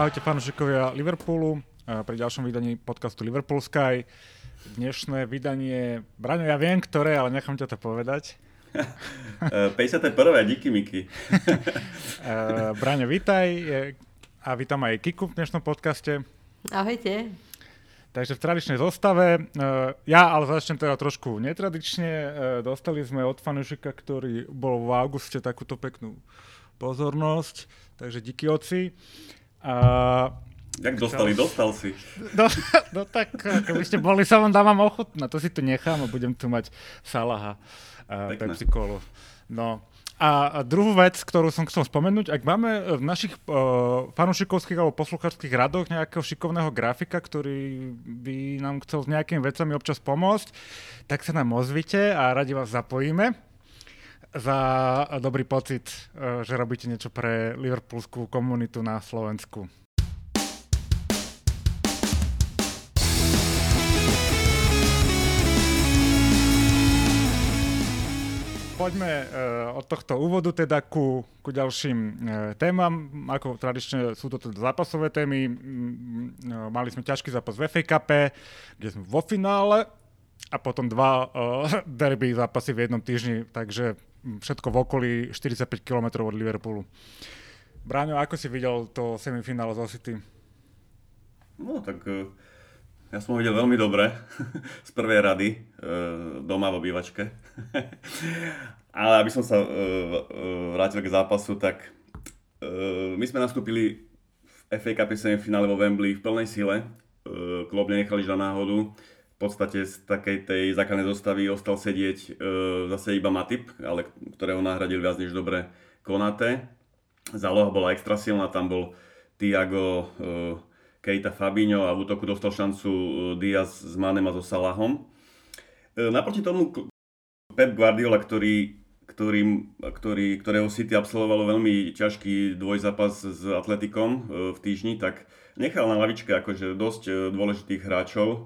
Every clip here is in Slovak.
Ahojte fanúšikovia Liverpoolu pri ďalšom vydaní podcastu Liverpool Sky. Dnešné vydanie, Braňo, ja viem ktoré, ale nechám ťa to povedať. 51. díky Miky. Braňo, vítaj a vítam aj Kiku v dnešnom podcaste. Ahojte. Takže v tradičnej zostave, ja ale začnem teda trošku netradične, dostali sme od fanúšika, ktorý bol v auguste takúto peknú pozornosť, takže díky oci. A Jak dostali? Dostal si. No, no tak, keby ste boli sa vám dávam ochotná, to si tu nechám a budem tu mať Salaha, uh, Pepsi Colu. No. A druhú vec, ktorú som chcel spomenúť, ak máme v našich uh, fanúšikovských alebo poslucháčských radoch nejakého šikovného grafika, ktorý by nám chcel s nejakými vecami občas pomôcť, tak sa nám ozvite a radi vás zapojíme za dobrý pocit, uh, že robíte niečo pre liverpoolskú komunitu na Slovensku. poďme uh, od tohto úvodu teda ku, ku ďalším uh, témam. Ako tradične sú to teda zápasové témy. Mali sme ťažký zápas v FA Cup, kde sme vo finále a potom dva uh, derby zápasy v jednom týždni, takže všetko v okolí 45 km od Liverpoolu. Bráňo, ako si videl to semifinále z City? No tak uh, ja som ho videl veľmi dobre z prvej rady doma v obývačke. Ale aby som sa vrátil k zápasu, tak my sme nastúpili v FA Cup finále vo Wembley v plnej sile. Klopp nenechali žiadnu náhodu. Podstate z takej tej základnej zostavy ostal sedieť uh, zase iba Matip, ale ktorého nahradil viac než dobre Konate. Záloha bola extra silná, tam bol Tiago, uh, Keita Fabinho a v útoku dostal šancu Diaz s Manem a so Salahom. Naproti tomu Pep Guardiola, ktorý ktorý, ktorý, ktorého City absolvovalo veľmi ťažký dvojzápas s Atletikom e, v týždni, tak nechal na lavičke akože dosť e, dôležitých hráčov. E,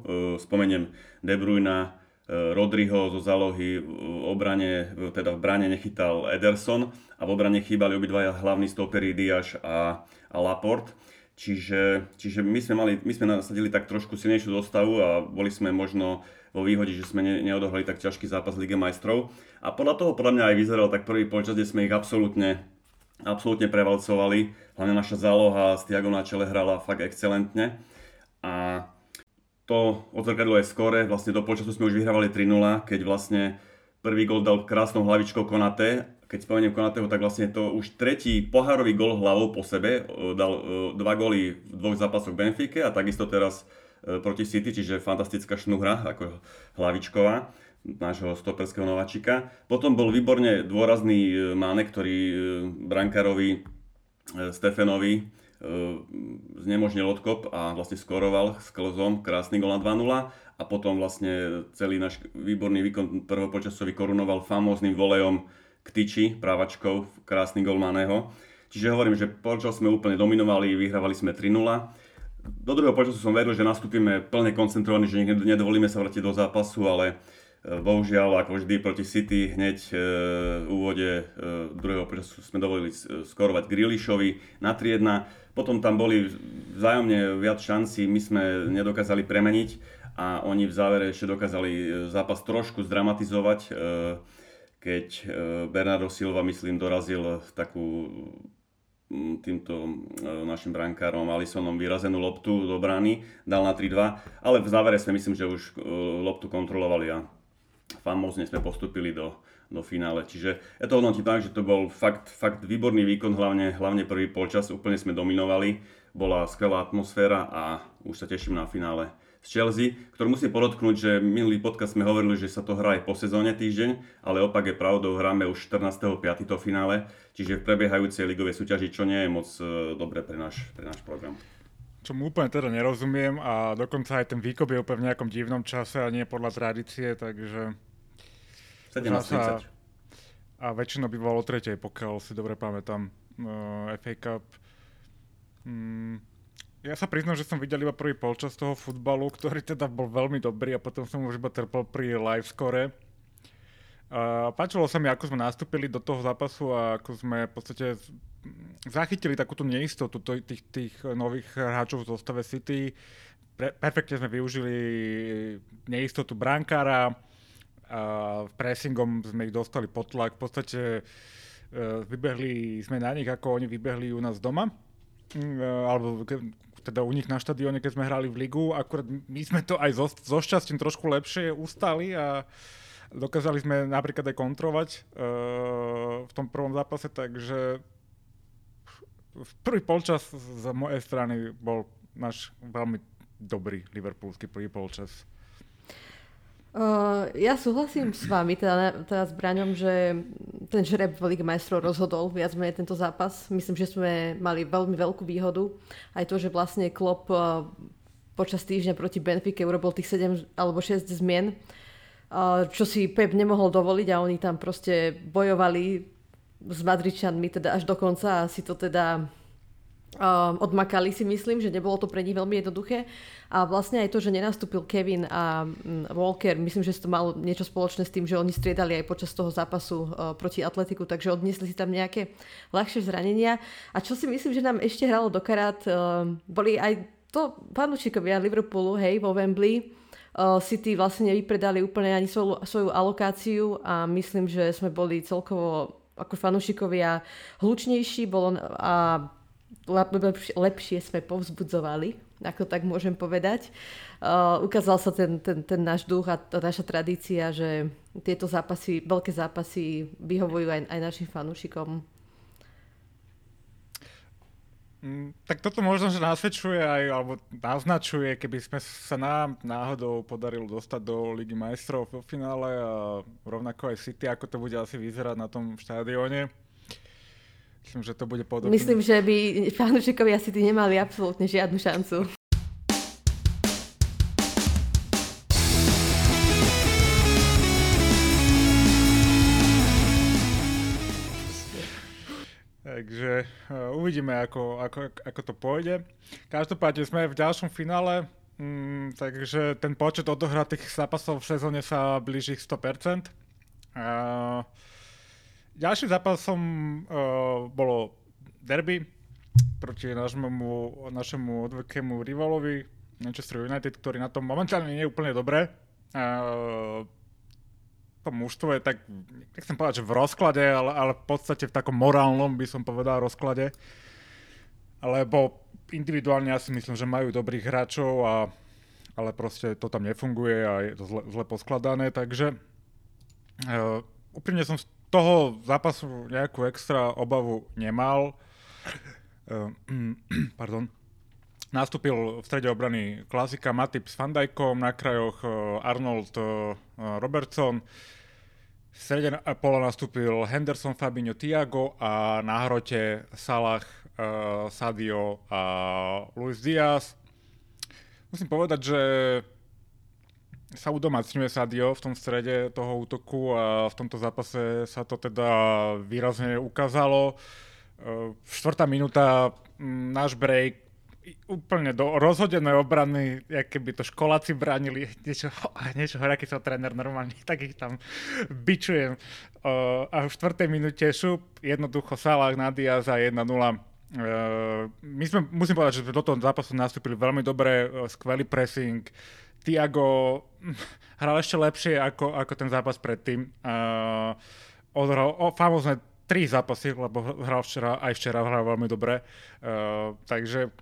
spomeniem De Bruyna, Rodriho zo zálohy v obrane, teda v bráne nechytal Ederson a v obrane chýbali obidvaja hlavní stopery Diaz a, a Laporte. Čiže, čiže my, sme mali, my sme nasadili tak trošku silnejšiu zostavu a boli sme možno vo výhode, že sme ne, neodohrali tak ťažký zápas Lige majstrov. A podľa toho podľa mňa aj vyzeral tak prvý počas, kde sme ich absolútne, absolútne prevalcovali. Hlavne naša záloha s Tiagom na čele hrala fakt excelentne. A to odzrkadlo aj skore, vlastne do počasu sme už vyhrávali 3-0, keď vlastne prvý gol dal krásnou hlavičkou Konate. Keď spomeniem Konateho, tak vlastne to už tretí pohárový gol hlavou po sebe. Dal e, dva góly v dvoch zápasoch Benfike a takisto teraz E, proti City, čiže fantastická šnúhra, ako hlavičková nášho stoperského nováčika. Potom bol výborne dôrazný e, Mane, ktorý e, brankárovi Stefanovi znemožnil odkop a vlastne skoroval s klzom krásny gol na 2-0 a potom vlastne celý náš výborný výkon prvého počasový korunoval famóznym volejom k tyči, právačkou, krásny gol Maného. Čiže hovorím, že počas sme úplne dominovali, vyhrávali sme 3-0 do druhého počasu som veril, že nastúpime plne koncentrovaní, že nedovolíme sa vrátiť do zápasu, ale e, bohužiaľ, ako vždy proti City, hneď e, v úvode e, druhého počasu sme dovolili skorovať Grealishovi na 3-1. Potom tam boli vzájomne viac šancí, my sme nedokázali premeniť a oni v závere ešte dokázali zápas trošku zdramatizovať, keď Bernardo Silva, myslím, dorazil takú týmto našim brankárom Alisonom vyrazenú loptu do brány, dal na 3-2, ale v závere sme myslím, že už e, loptu kontrolovali a famózne sme postupili do, do finále. Čiže ja to hodnotím tak, že to bol fakt, fakt výborný výkon, hlavne, hlavne prvý polčas, úplne sme dominovali, bola skvelá atmosféra a už sa teším na finále z Chelsea, ktorú musím podotknúť, že minulý podcast sme hovorili, že sa to hrá aj po sezóne týždeň, ale opak je pravdou, hráme už 14.5. to finále, čiže v prebiehajúcej ligovej súťaži, čo nie je moc e, dobre pre náš, pre náš program. Čo mu úplne teda nerozumiem a dokonca aj ten výkop je úplne v nejakom divnom čase a nie podľa tradície, takže... 17.30. A väčšinou by bolo tretej, pokiaľ si dobre pamätám. Uh, e, FA Cup. Mm, ja sa priznám, že som videl iba prvý polčas toho futbalu, ktorý teda bol veľmi dobrý a potom som už iba trpel pri live score. Uh, páčilo sa mi, ako sme nastúpili do toho zápasu a ako sme v podstate zachytili takúto neistotu tých, tých nových hráčov v zostave City. Pre, perfektne sme využili neistotu brankára, a pressingom sme ich dostali pod tlak. V podstate uh, vybehli sme na nich, ako oni vybehli u nás doma. Uh, alebo ke, teda u nich na štadióne, keď sme hrali v ligu. Akurát my sme to aj so, so šťastím trošku lepšie ustali a dokázali sme napríklad aj kontrolovať uh, v tom prvom zápase, takže v prvý polčas z mojej strany bol náš veľmi dobrý liverpoolský prvý polčas. Uh, ja súhlasím s vami, teda, teda s Braňom, že ten žreb v Lige majstrov rozhodol viac menej tento zápas. Myslím, že sme mali veľmi veľkú výhodu. Aj to, že vlastne Klopp uh, počas týždňa proti Benfica urobil tých 7 alebo 6 zmien, čo si Pep nemohol dovoliť a oni tam proste bojovali s Madričanmi teda až do konca a si to teda uh, odmakali si myslím, že nebolo to pre nich veľmi jednoduché. A vlastne aj to, že nenastúpil Kevin a um, Walker, myslím, že to malo niečo spoločné s tým, že oni striedali aj počas toho zápasu uh, proti Atletiku, takže odniesli si tam nejaké ľahšie zranenia. A čo si myslím, že nám ešte hralo do karát, uh, boli aj to fanúšikovia Liverpoolu, hej, vo Wembley, City vlastne nevypredali úplne ani svoju, svoju alokáciu a myslím, že sme boli celkovo ako fanúšikovia hlučnejší bolo a lepšie sme povzbudzovali, ako tak môžem povedať. Uh, ukázal sa ten, ten, ten náš duch a tá naša tradícia, že tieto zápasy, veľké zápasy vyhovujú aj, aj našim fanúšikom. Mm, tak toto možno, že nasvedčuje aj, alebo naznačuje, keby sme sa nám náhodou podarilo dostať do Ligy majstrov v finále a rovnako aj City, ako to bude asi vyzerať na tom štadióne. Myslím, že to bude podobné. Myslím, že by fanúšikovia City nemali absolútne žiadnu šancu. Takže uh, uvidíme, ako, ako, ako to pôjde. Každopádne sme v ďalšom finále, mm, takže ten počet odohratých zápasov v sezóne sa blíži k 100%. Uh, ďalším zápasom uh, bolo derby proti našemu, našemu odvekému rivalovi Manchester United, ktorý na tom momentálne nie je úplne dobré. Uh, to mužstvo je tak, nechcem povedať, že v rozklade, ale, ale v podstate v takom morálnom by som povedal rozklade. Lebo individuálne ja si myslím, že majú dobrých hráčov, a, ale proste to tam nefunguje a je to zle, zle poskladané, takže uh, úprimne som z toho zápasu nejakú extra obavu nemal. Uh, pardon. Nastúpil v strede obrany klasika Matip s Fandajkom, na krajoch Arnold Robertson, v strede pola nastúpil Henderson, Fabinho, Tiago a na hrote Salah, Sadio a Luis Diaz. Musím povedať, že sa udomacňuje Sadio v tom strede toho útoku a v tomto zápase sa to teda výrazne ukázalo. Štvrtá minúta, náš break, úplne do rozhodenej obrany, jak keby to školáci bránili, niečo, niečo horáky sa tréner normálne, tak ich tam bičujem. A v štvrtej minúte šup, jednoducho Salah na Diaz a 1-0. Uh, my sme, musím povedať, že do toho zápasu nastúpili veľmi dobre, uh, skvelý pressing. Tiago hral ešte lepšie ako, ako ten zápas predtým. Uh, odhral o, tri zápasy, lebo hral včera, aj včera hral veľmi dobre. Uh, takže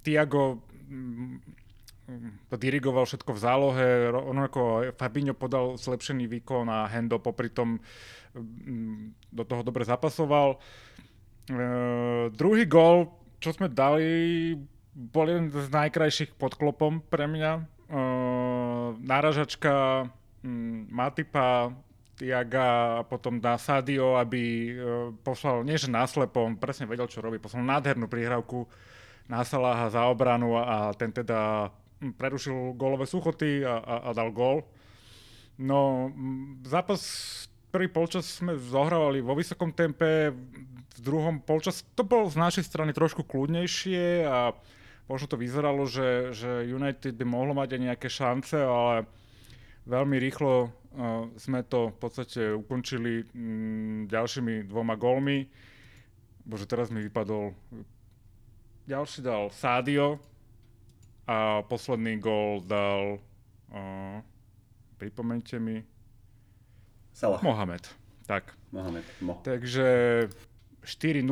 Tiago mm, to dirigoval všetko v zálohe, rovnako Fabinho podal zlepšený výkon a Hendo popri tom mm, do toho dobre zapasoval. Uh, druhý gol, čo sme dali, bol jeden z najkrajších podklopom pre mňa. Uh, náražačka um, Matipa Tiaga a potom dá Sadio, aby uh, poslal, nie že náslepo, on presne vedel, čo robí, poslal nádhernú prihrávku na Salaha za obranu a ten teda prerušil gólové suchoty a, a, a dal gól. No, zápas prvý polčas sme zohrávali vo vysokom tempe, v druhom polčas to bolo z našej strany trošku kľudnejšie a možno to vyzeralo, že, že United by mohlo mať aj nejaké šance, ale veľmi rýchlo sme to v podstate ukončili mm, ďalšími dvoma gólmi. bože, teraz mi vypadol, ďalší dal Sádio a posledný gól dal, uh, pripomente mi, Salah. Mohamed. Tak. Mohamed. Mo. Takže 4-0.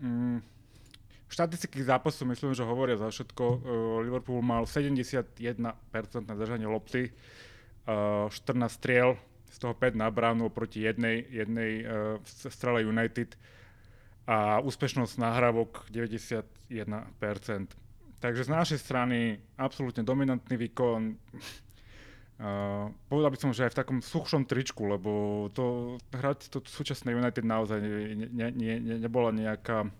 Mm, štatistiky zápasu myslím, že hovoria za všetko. Uh, Liverpool mal 71% na držanie lopty, uh, 14 striel, z toho 5 na bránu proti jednej, jednej uh, strele United a úspešnosť nahrávok 91%. Takže z našej strany absolútne dominantný výkon. Uh, povedal by som, že aj v takom suchšom tričku, lebo to hrať to súčasné United naozaj ne, ne, ne, ne, nebola nejaká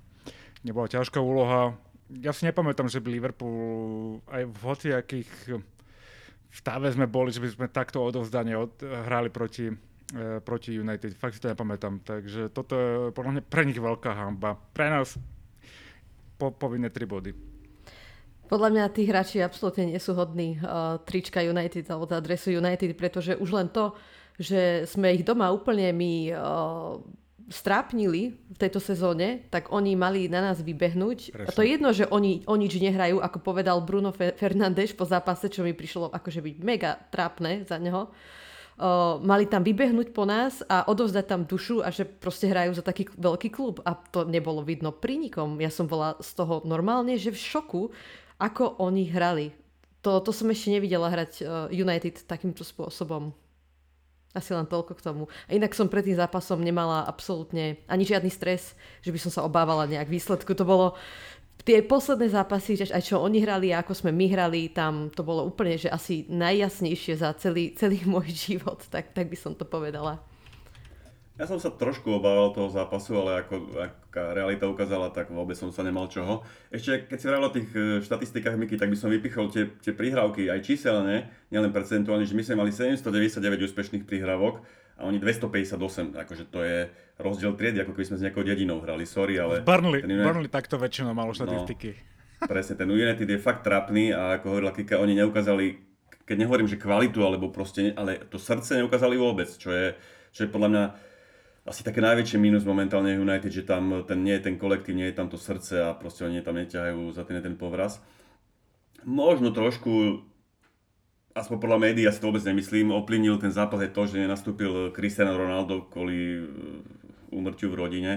nebola ťažká úloha. Ja si nepamätám, že by Liverpool aj v hociakých v stave sme boli, že by sme takto odovzdanie od, hrali proti, uh, proti United. Fakt si to nepamätám. Takže toto je podľa mňa pre nich veľká hamba. Pre nás po, povinné tri body. Podľa mňa tí hráči absolútne nie sú hodní uh, trička United alebo adresu United, pretože už len to, že sme ich doma úplne my uh, strápnili v tejto sezóne, tak oni mali na nás vybehnúť. Presne. A to je jedno, že oni o nič nehrajú, ako povedal Bruno Fernández po zápase, čo mi prišlo akože byť mega trápne za neho. Uh, mali tam vybehnúť po nás a odovzdať tam dušu a že proste hrajú za taký veľký klub. A to nebolo vidno pri nikom. Ja som bola z toho normálne, že v šoku, ako oni hrali. To, to som ešte nevidela hrať uh, United takýmto spôsobom. Asi len toľko k tomu. A inak som pred tým zápasom nemala absolútne ani žiadny stres, že by som sa obávala nejak výsledku. To bolo tie posledné zápasy, aj čo oni hrali a ako sme my hrali, tam to bolo úplne, že asi najjasnejšie za celý, celý môj život, tak, tak by som to povedala. Ja som sa trošku obával toho zápasu, ale ako aká realita ukázala, tak vôbec som sa nemal čoho. Ešte keď si hovoril o tých e, štatistikách Miky, tak by som vypichol tie, tie prihrávky aj číselne, nielen percentuálne, že my sme mali 799 úspešných prihrávok a oni 258, akože to je rozdiel triedy, ako keby sme s nejakou dedinou hrali, sorry, ale... Burnley, United... Burnley takto väčšinou malo štatistiky. No, presne, ten United je fakt trapný a ako hovorila Kika, oni neukázali, keď nehovorím, že kvalitu, alebo proste, ale to srdce neukázali vôbec, čo je, čo je podľa mňa asi také najväčšie mínus momentálne United, že tam ten, nie je ten kolektív, nie je tam to srdce a proste oni tam neťahajú za ten ten povraz. Možno trošku, aspoň podľa médií, ja si to vôbec nemyslím, oplynil ten zápas aj to, že nenastúpil Cristiano Ronaldo kvôli úmrtiu v rodine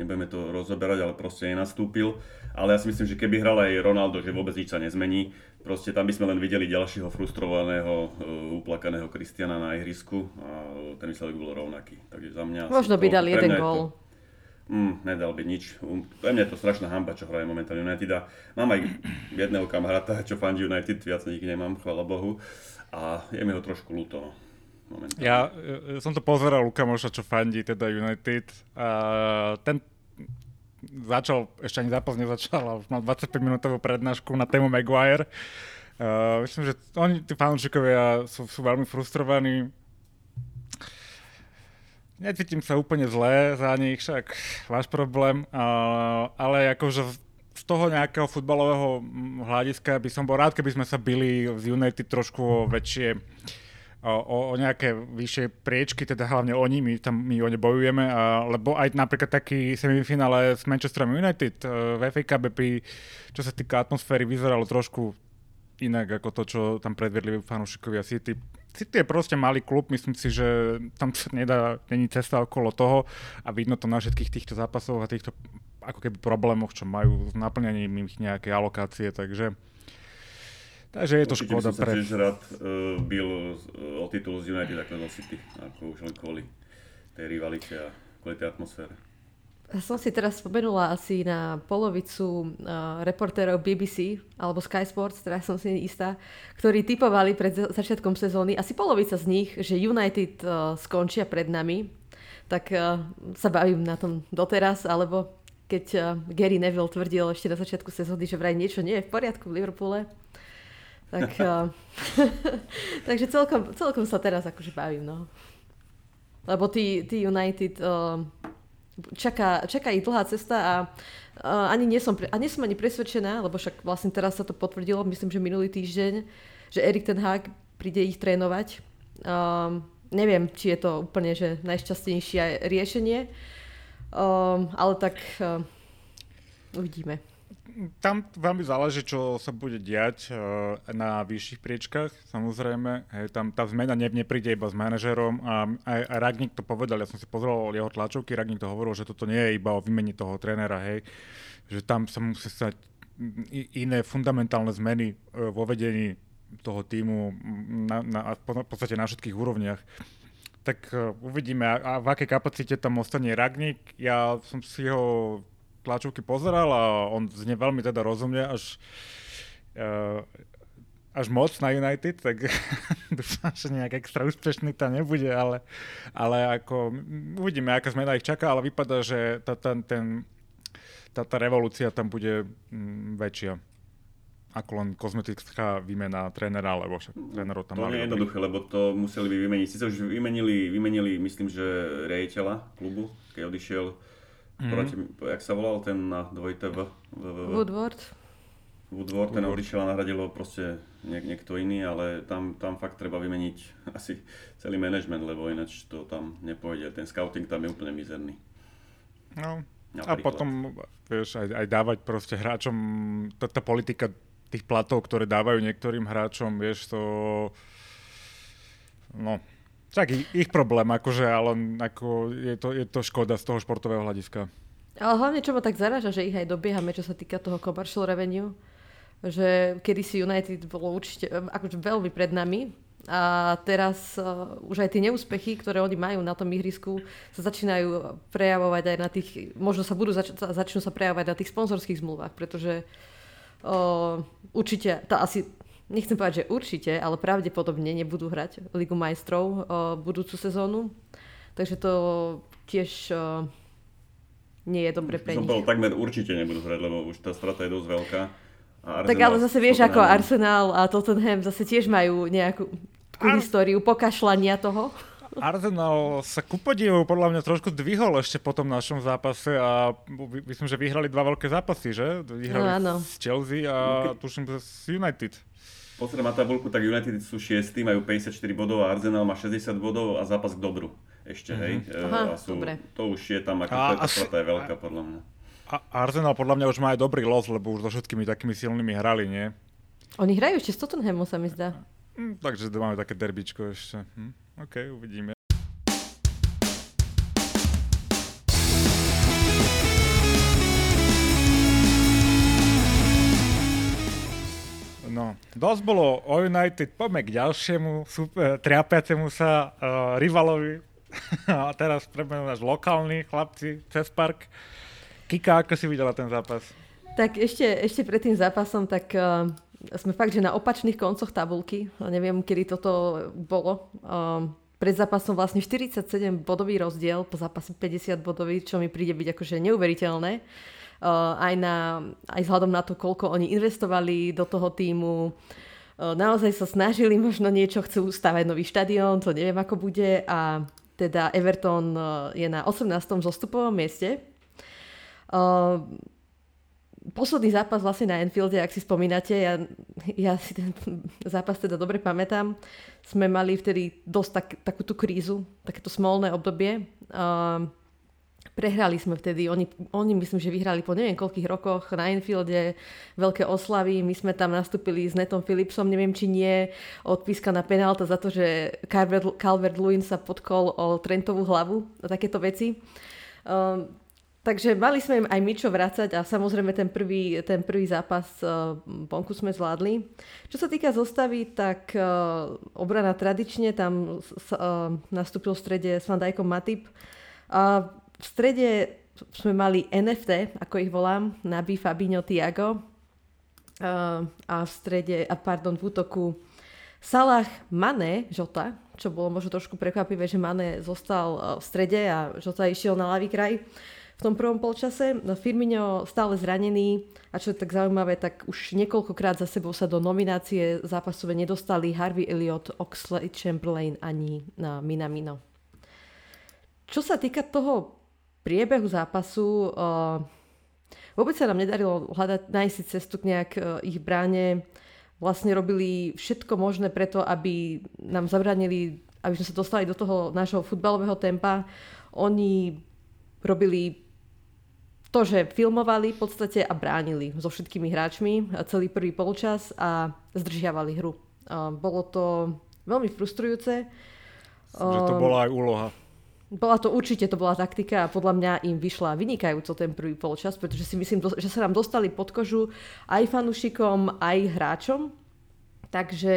nebudeme to rozoberať, ale proste nenastúpil. Ale ja si myslím, že keby hral aj Ronaldo, že vôbec nič sa nezmení. Proste tam by sme len videli ďalšieho frustrovaného, uh, uplakaného Kristiana na ihrisku a ten výsledok bol rovnaký. Takže za mňa... Možno by dal jeden gól. Mm, nedal by nič. Um, pre mňa je to strašná hamba, čo hraje momentálne United. A mám aj jedného kamaráta, čo fandí United, viac nikdy nemám, chvála Bohu. A je mi ho trošku ľúto. No momentálne. Ja, ja som to pozeral u kamoša, čo fandí teda United. A ten začal, ešte ani zápas nezačal, ale už mal 25 minútovú prednášku na tému Maguire. Uh, myslím, že oni, tí fanúšikovia sú, sú veľmi frustrovaní. Necítim sa úplne zlé za nich, však váš problém, uh, ale akože z toho nejakého futbalového hľadiska by som bol rád, keby sme sa byli z United trošku väčšie o, o nejaké vyššie priečky, teda hlavne oni, my tam my o ne bojujeme, a, lebo aj napríklad taký semifinále s Manchesterom United uh, v FA Cup čo sa týka atmosféry, vyzeralo trošku inak ako to, čo tam predvedli fanúšikovia City. City je proste malý klub, myslím si, že tam sa nedá, není cesta okolo toho a vidno to na všetkých týchto zápasoch a týchto ako keby problémoch, čo majú s naplňaním ich nejaké alokácie, takže Takže je to Určite škoda. Určite pre... tiež rád uh, byl uh, o titul z United ako do City, ako už len kvôli tej rivalite a kvôli tej atmosfére. Som si teraz spomenula asi na polovicu uh, reportérov BBC alebo Sky Sports, teda som si istá, ktorí typovali pred začiatkom sezóny, asi polovica z nich, že United uh, skončia pred nami, tak uh, sa bavím na tom doteraz, alebo keď uh, Gary Neville tvrdil ešte na začiatku sezóny, že vraj niečo nie je v poriadku v Liverpoole, tak, uh, takže celkom, celkom sa teraz akože bavím, no. Lebo tí, tí United uh, čaká, čaká ich dlhá cesta a uh, ani nie som, a nie som ani presvedčená, lebo však vlastne teraz sa to potvrdilo, myslím, že minulý týždeň, že Erik ten Hag príde ich trénovať. Um, neviem, či je to úplne že najšťastnejšie riešenie. Um, ale tak uh, uvidíme. Tam veľmi záleží, čo sa bude diať uh, na vyšších priečkách, samozrejme. Hej, tam tá zmena ne, nepríde iba s manažerom a aj, aj Ragnik to povedal, ja som si pozrel jeho tlačovky, Ragnik to hovoril, že toto nie je iba o vymení toho trénera, hej, že tam sa musí stať iné fundamentálne zmeny uh, vo vedení toho týmu na, na, v podstate na všetkých úrovniach tak uh, uvidíme, a, a v akej kapacite tam ostane Ragnik. Ja som si ho tlačovky pozeral a on znie veľmi teda rozumne, až, uh, až moc na United, tak dúfam, že nejak extra úspešný to nebude, ale, ale ako uvidíme, aká zmena ich čaká, ale vypadá, že tá, tá, ten, tá, tá revolúcia tam bude mm, väčšia ako len kozmetická výmena trénera, lebo však trénerov tam. To nie je jednoduché, lebo to museli by vymeniť. Sice už vymenili, vymenili myslím, že rejiteľa klubu, keď odišiel Mm. Proti, jak sa volal ten na 2TV? Woodward. Woodward, ten odišiel a nahradil ho proste niek- niekto iný, ale tam, tam fakt treba vymeniť asi celý management, lebo ináč to tam nepôjde. Ten scouting tam je úplne mizerný. No, Napríklad. a potom, vieš, aj, aj dávať proste hráčom, tá, tá politika tých platov, ktoré dávajú niektorým hráčom, vieš, to... No, tak ich problém, akože, ale ako je, to, je to škoda z toho športového hľadiska. Ale hlavne, čo ma tak zaraža, že ich aj dobiehame, čo sa týka toho commercial revenue, že kedy si United bolo určite akože veľmi pred nami a teraz uh, už aj tie neúspechy, ktoré oni majú na tom ihrisku, sa začínajú prejavovať aj na tých, možno sa budú zač- začnú sa prejavovať na tých sponsorských zmluvách, pretože uh, určite, to asi nechcem povedať, že určite, ale pravdepodobne nebudú hrať Ligu majstrov o, budúcu sezónu. Takže to tiež o, nie je dobre pre nich. Som takmer určite nebudú hrať, lebo už tá strata je dosť veľká. A tak ale zase vieš, ako Arsenal a Tottenham zase tiež majú nejakú Ar- históriu pokašľania toho. Arsenal sa ku podivu podľa mňa trošku zdvihol ešte po tom našom zápase a myslím, že vyhrali dva veľké zápasy, že? Vyhrali no, s Chelsea a tuším s United pozriem na tabulku, tak United sú 6, majú 54 bodov a Arsenal má 60 bodov a zápas k dobru ešte, mm-hmm. hej. Mhm. Aha, a sú, dobre. To už je tam, ako a, tá strata je veľká podľa mňa. A Arsenal podľa mňa už má aj dobrý los, lebo už so všetkými takými silnými hrali, nie? Oni hrajú ešte s Tottenhamom, sa mi zdá. Hm, takže máme také derbičko ešte. Hm, OK, uvidíme. Dosť bolo o United, poďme k ďalšiemu super, triapiacemu sa uh, rivalovi. A teraz premenú náš lokálny chlapci cez park. Kika, ako si videla ten zápas? Tak ešte, ešte pred tým zápasom, tak uh, sme fakt, že na opačných koncoch tabulky. Neviem, kedy toto bolo. Uh, pred zápasom vlastne 47 bodový rozdiel, po zápase 50 bodový, čo mi príde byť akože neuveriteľné. Eh, aj, na, aj vzhľadom na to, koľko oni investovali do toho týmu. Eh, naozaj sa snažili možno niečo, chcú stavať nový štadión, to neviem ako bude a teda Everton eh, je na 18. zostupovom mieste. Posledný zápas vlastne na Enfielde, ak si spomínate, ja, ja si ten zápas teda dobre pamätám, sme mali vtedy dosť tak, takú tú krízu, takéto smolné obdobie. Uh, Prehrali sme vtedy, oni, oni myslím, že vyhrali po neviem koľkých rokoch na Enfielde, veľké oslavy, my sme tam nastúpili s Netom Philipsom, neviem či nie, odpíska na penálta za to, že Calvert-Lewin sa podkol o Trentovú hlavu a takéto veci. Um, takže mali sme im aj my čo vrácať a samozrejme ten prvý, ten prvý zápas uh, vonku sme zvládli. Čo sa týka zostavy, tak uh, obrana tradične, tam uh, nastúpil v strede s Van Dijkom Matip. Uh, v strede sme mali NFT, ako ich volám, Nabi, Fabinho, Tiago. Uh, a v strede, a pardon, v útoku Salah, Mane, Žota, čo bolo možno trošku prekvapivé, že Mane zostal uh, v strede a Žota išiel na ľavý kraj v tom prvom polčase. No, Firmino stále zranený a čo je tak zaujímavé, tak už niekoľkokrát za sebou sa do nominácie zápasové nedostali Harvey Elliot, Oxley Chamberlain ani na Minamino. Čo sa týka toho priebehu zápasu uh, vôbec sa nám nedarilo hľadať, nájsť si cestu k nejak uh, ich bráne. Vlastne robili všetko možné preto, aby nám zabranili, aby sme sa dostali do toho nášho futbalového tempa. Oni robili to, že filmovali v podstate a bránili so všetkými hráčmi celý prvý polčas a zdržiavali hru. Bolo to veľmi frustrujúce. Že to bola aj úloha. Bola to určite, to bola taktika a podľa mňa im vyšla vynikajúco ten prvý polčas, pretože si myslím, že sa nám dostali pod kožu aj fanúšikom, aj hráčom. Takže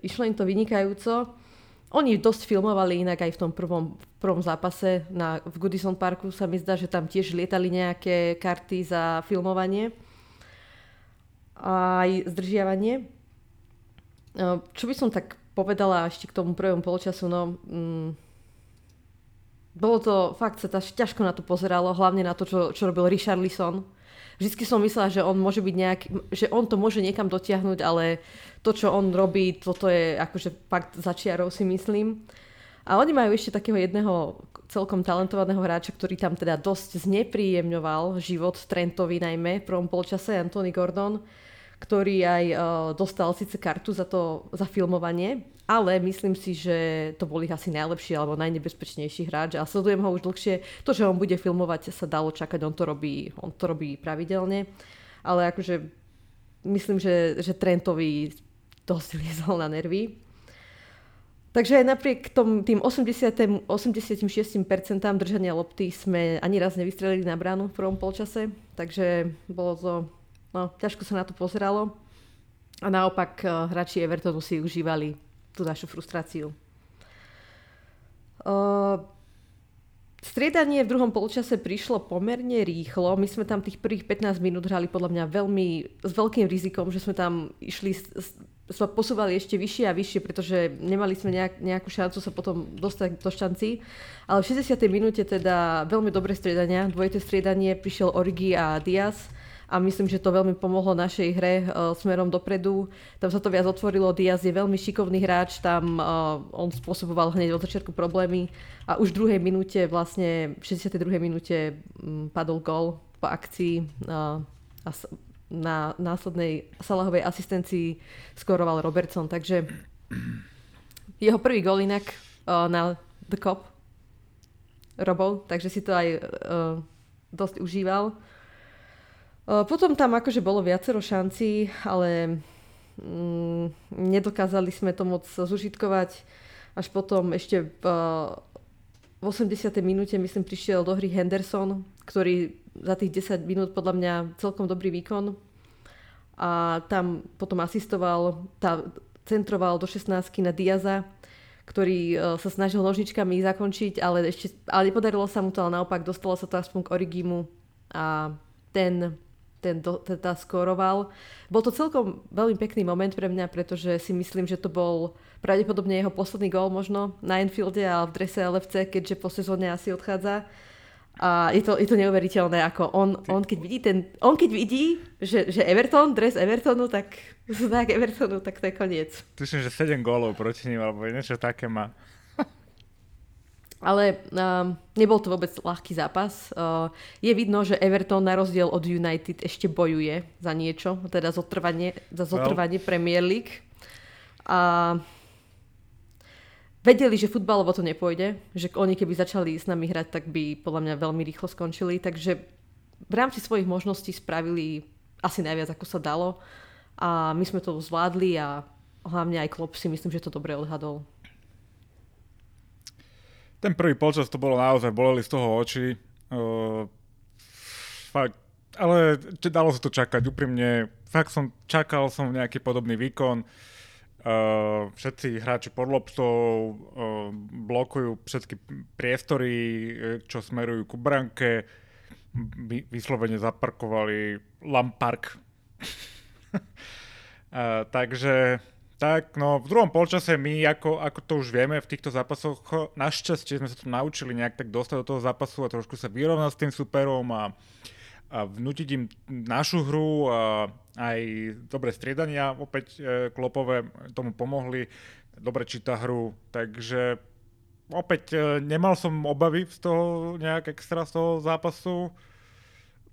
išlo im to vynikajúco. Oni dosť filmovali inak aj v tom prvom, prvom zápase na, v Goodison Parku sa mi zdá, že tam tiež lietali nejaké karty za filmovanie aj zdržiavanie. Čo by som tak povedala ešte k tomu prvému polčasu, no mm, bolo to, fakt sa ťažko na to pozeralo, hlavne na to, čo, čo robil Richard Lisson vždycky som myslela, že on môže byť nejak, že on to môže niekam dotiahnuť, ale to, čo on robí, toto je akože fakt začiarov si myslím. A oni majú ešte takého jedného celkom talentovaného hráča, ktorý tam teda dosť znepríjemňoval život Trentovi najmä v prvom polčase, Anthony Gordon, ktorý aj uh, dostal síce kartu za to, za filmovanie, ale myslím si, že to bol ich asi najlepší alebo najnebezpečnejší hráč a sledujem ho už dlhšie. To, že on bude filmovať, sa dalo čakať, on to robí, on to robí pravidelne, ale akože myslím, že, že Trentovi dosť liezol na nervy. Takže aj napriek tom, tým 80, 86% držania lopty sme ani raz nevystrelili na bránu v prvom polčase, takže bolo to, no, ťažko sa na to pozeralo. A naopak eh, hráči Evertonu si užívali tú našu frustráciu. Uh, striedanie v druhom polčase prišlo pomerne rýchlo. My sme tam tých prvých 15 minút hrali podľa mňa veľmi s veľkým rizikom, že sme tam išli sa posúvali ešte vyššie a vyššie, pretože nemali sme nejak, nejakú šancu sa potom dostať do šanci. Ale v 60. minúte teda veľmi dobré striedania, dvojité striedanie, prišiel Origi a Diaz a myslím, že to veľmi pomohlo našej hre uh, smerom dopredu. Tam sa to viac otvorilo, Diaz je veľmi šikovný hráč, tam uh, on spôsoboval hneď od začiatku problémy a už v druhej minúte, vlastne v 62. minúte padol gol po akcii uh, a na následnej Salahovej asistencii skoroval Robertson, takže jeho prvý gol inak na The Cop robol, takže si to aj uh, dosť užíval. Potom tam akože bolo viacero šancí, ale mm, nedokázali sme to moc zužitkovať. Až potom ešte v, v 80. minúte, myslím, prišiel do hry Henderson, ktorý za tých 10 minút podľa mňa celkom dobrý výkon. A tam potom asistoval, tá, centroval do 16 na Diaza, ktorý uh, sa snažil nožničkami zakončiť, ale ešte ale nepodarilo sa mu to, ale naopak dostalo sa to aspoň k Origimu a ten ten do, teda skoroval. Bol to celkom veľmi pekný moment pre mňa, pretože si myslím, že to bol pravdepodobne jeho posledný gól možno na Enfielde a v drese LFC, keďže po sezóne asi odchádza. A je to, je to neuveriteľné, ako on, on keď vidí, ten, on keď vidí že, že Everton, dres Evertonu, tak znak Evertonu, tak to je koniec. Tuším, že 7 gólov proti ním, alebo niečo také má. Ale um, nebol to vôbec ľahký zápas. Uh, je vidno, že Everton na rozdiel od United ešte bojuje za niečo, teda zotrvanie, za zotrvanie well. Premier League. A vedeli, že futbalovo to nepôjde, že oni keby začali s nami hrať, tak by podľa mňa veľmi rýchlo skončili. Takže v rámci svojich možností spravili asi najviac, ako sa dalo. A my sme to zvládli a hlavne aj Klopp si myslím, že to dobre odhadol. Ten prvý polčas to bolo naozaj, boleli z toho oči. Uh, fakt, ale dalo sa to čakať, úprimne. Fakt som čakal som nejaký podobný výkon. Uh, všetci hráči pod loptou uh, blokujú všetky priestory, čo smerujú ku branke. Vy, vyslovene zaparkovali Lampark. uh, takže tak, no v druhom polčase my, ako, ako to už vieme v týchto zápasoch, našťastie sme sa to naučili nejak tak dostať do toho zápasu a trošku sa vyrovnať s tým superom a, a vnútiť im našu hru a aj dobré striedania. Opäť e, klopové tomu pomohli, dobre číta hru, takže opäť e, nemal som obavy z toho nejak extra z toho zápasu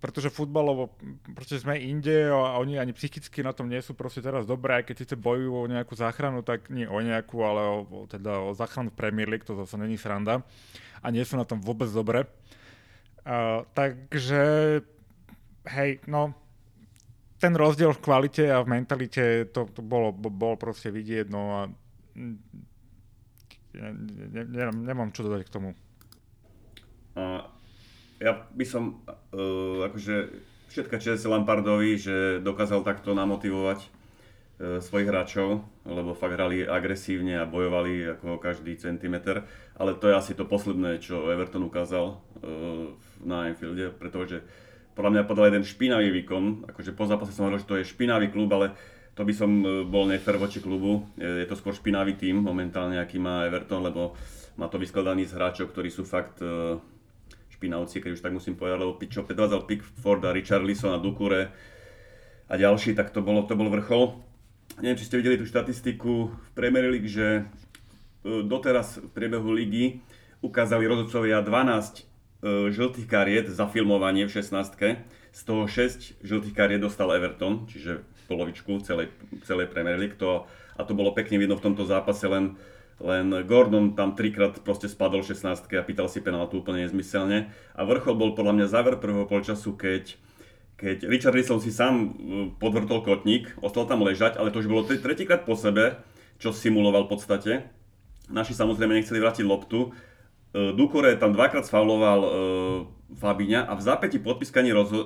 pretože futbalovo proste sme inde a oni ani psychicky na tom nie sú proste teraz dobré, aj keď síce bojujú o nejakú záchranu, tak nie o nejakú, ale o, o, teda o záchranu v Premier League, to zase není sranda a nie sú na tom vôbec dobre. Uh, takže hej, no, ten rozdiel v kvalite a v mentalite, to, to bolo, bol proste vidieť, no a ne, ne, ne, nemám čo dodať k tomu. A ja by som uh, akože všetka čest Lampardovi, že dokázal takto namotivovať uh, svojich hráčov, lebo fakt hrali agresívne a bojovali ako každý centimeter, ale to je asi to posledné, čo Everton ukázal uh, na Anfielde, pretože podľa mňa podal jeden špinavý výkon, akože po zápase som hovoril, že to je špinavý klub, ale to by som bol nefer voči klubu. Je to skôr špinavý tým momentálne, aký má Everton, lebo má to vyskladaný z hráčov, ktorí sú fakt špinavci, keď už tak musím povedať, lebo čo predvádzal Pickford a Richard Lisson a Dukure a ďalší, tak to, bolo, to bol vrchol. Neviem, či ste videli tú štatistiku v Premier League, že e, doteraz v priebehu ligy ukázali rozhodcovia 12 e, žltých kariet za filmovanie v 16 z toho 6 žltých kariet dostal Everton, čiže polovičku celej, celej Premier League. To, a to bolo pekne vidno v tomto zápase, len len Gordon tam trikrát proste spadol 16 a pýtal si penaltu úplne nezmyselne. A vrchol bol podľa mňa záver prvého polčasu, keď, keď Richard Risson si sám e, podvrtol kotník, ostal tam ležať, ale to už bolo tretíkrát po sebe, čo simuloval v podstate. Naši samozrejme nechceli vrátiť loptu. E, Dukore tam dvakrát sfauloval e, Fabiňa a v zápäti podpískaní rozho-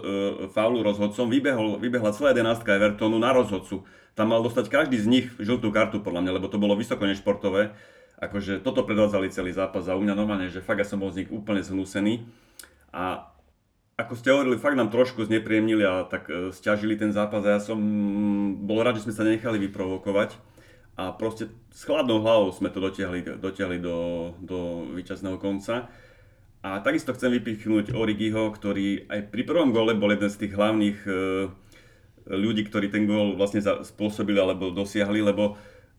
faulu rozhodcom vybehol, vybehla celá jedenáctka Evertonu na rozhodcu tam mal dostať každý z nich žltú kartu podľa mňa, lebo to bolo vysoko nešportové. Akože toto predvádzali celý zápas a u mňa normálne, že fakt ja som bol z nich úplne zhnúsený. A ako ste hovorili, fakt nám trošku znepríjemnili a tak e, stiažili ten zápas a ja som bol rád, že sme sa nenechali vyprovokovať. A proste s chladnou hlavou sme to dotiahli, dotiahli do, do víťazného konca. A takisto chcem vypichnúť Origiho, ktorý aj pri prvom gole bol jeden z tých hlavných e, ľudí, ktorí ten gól vlastne spôsobili alebo dosiahli, lebo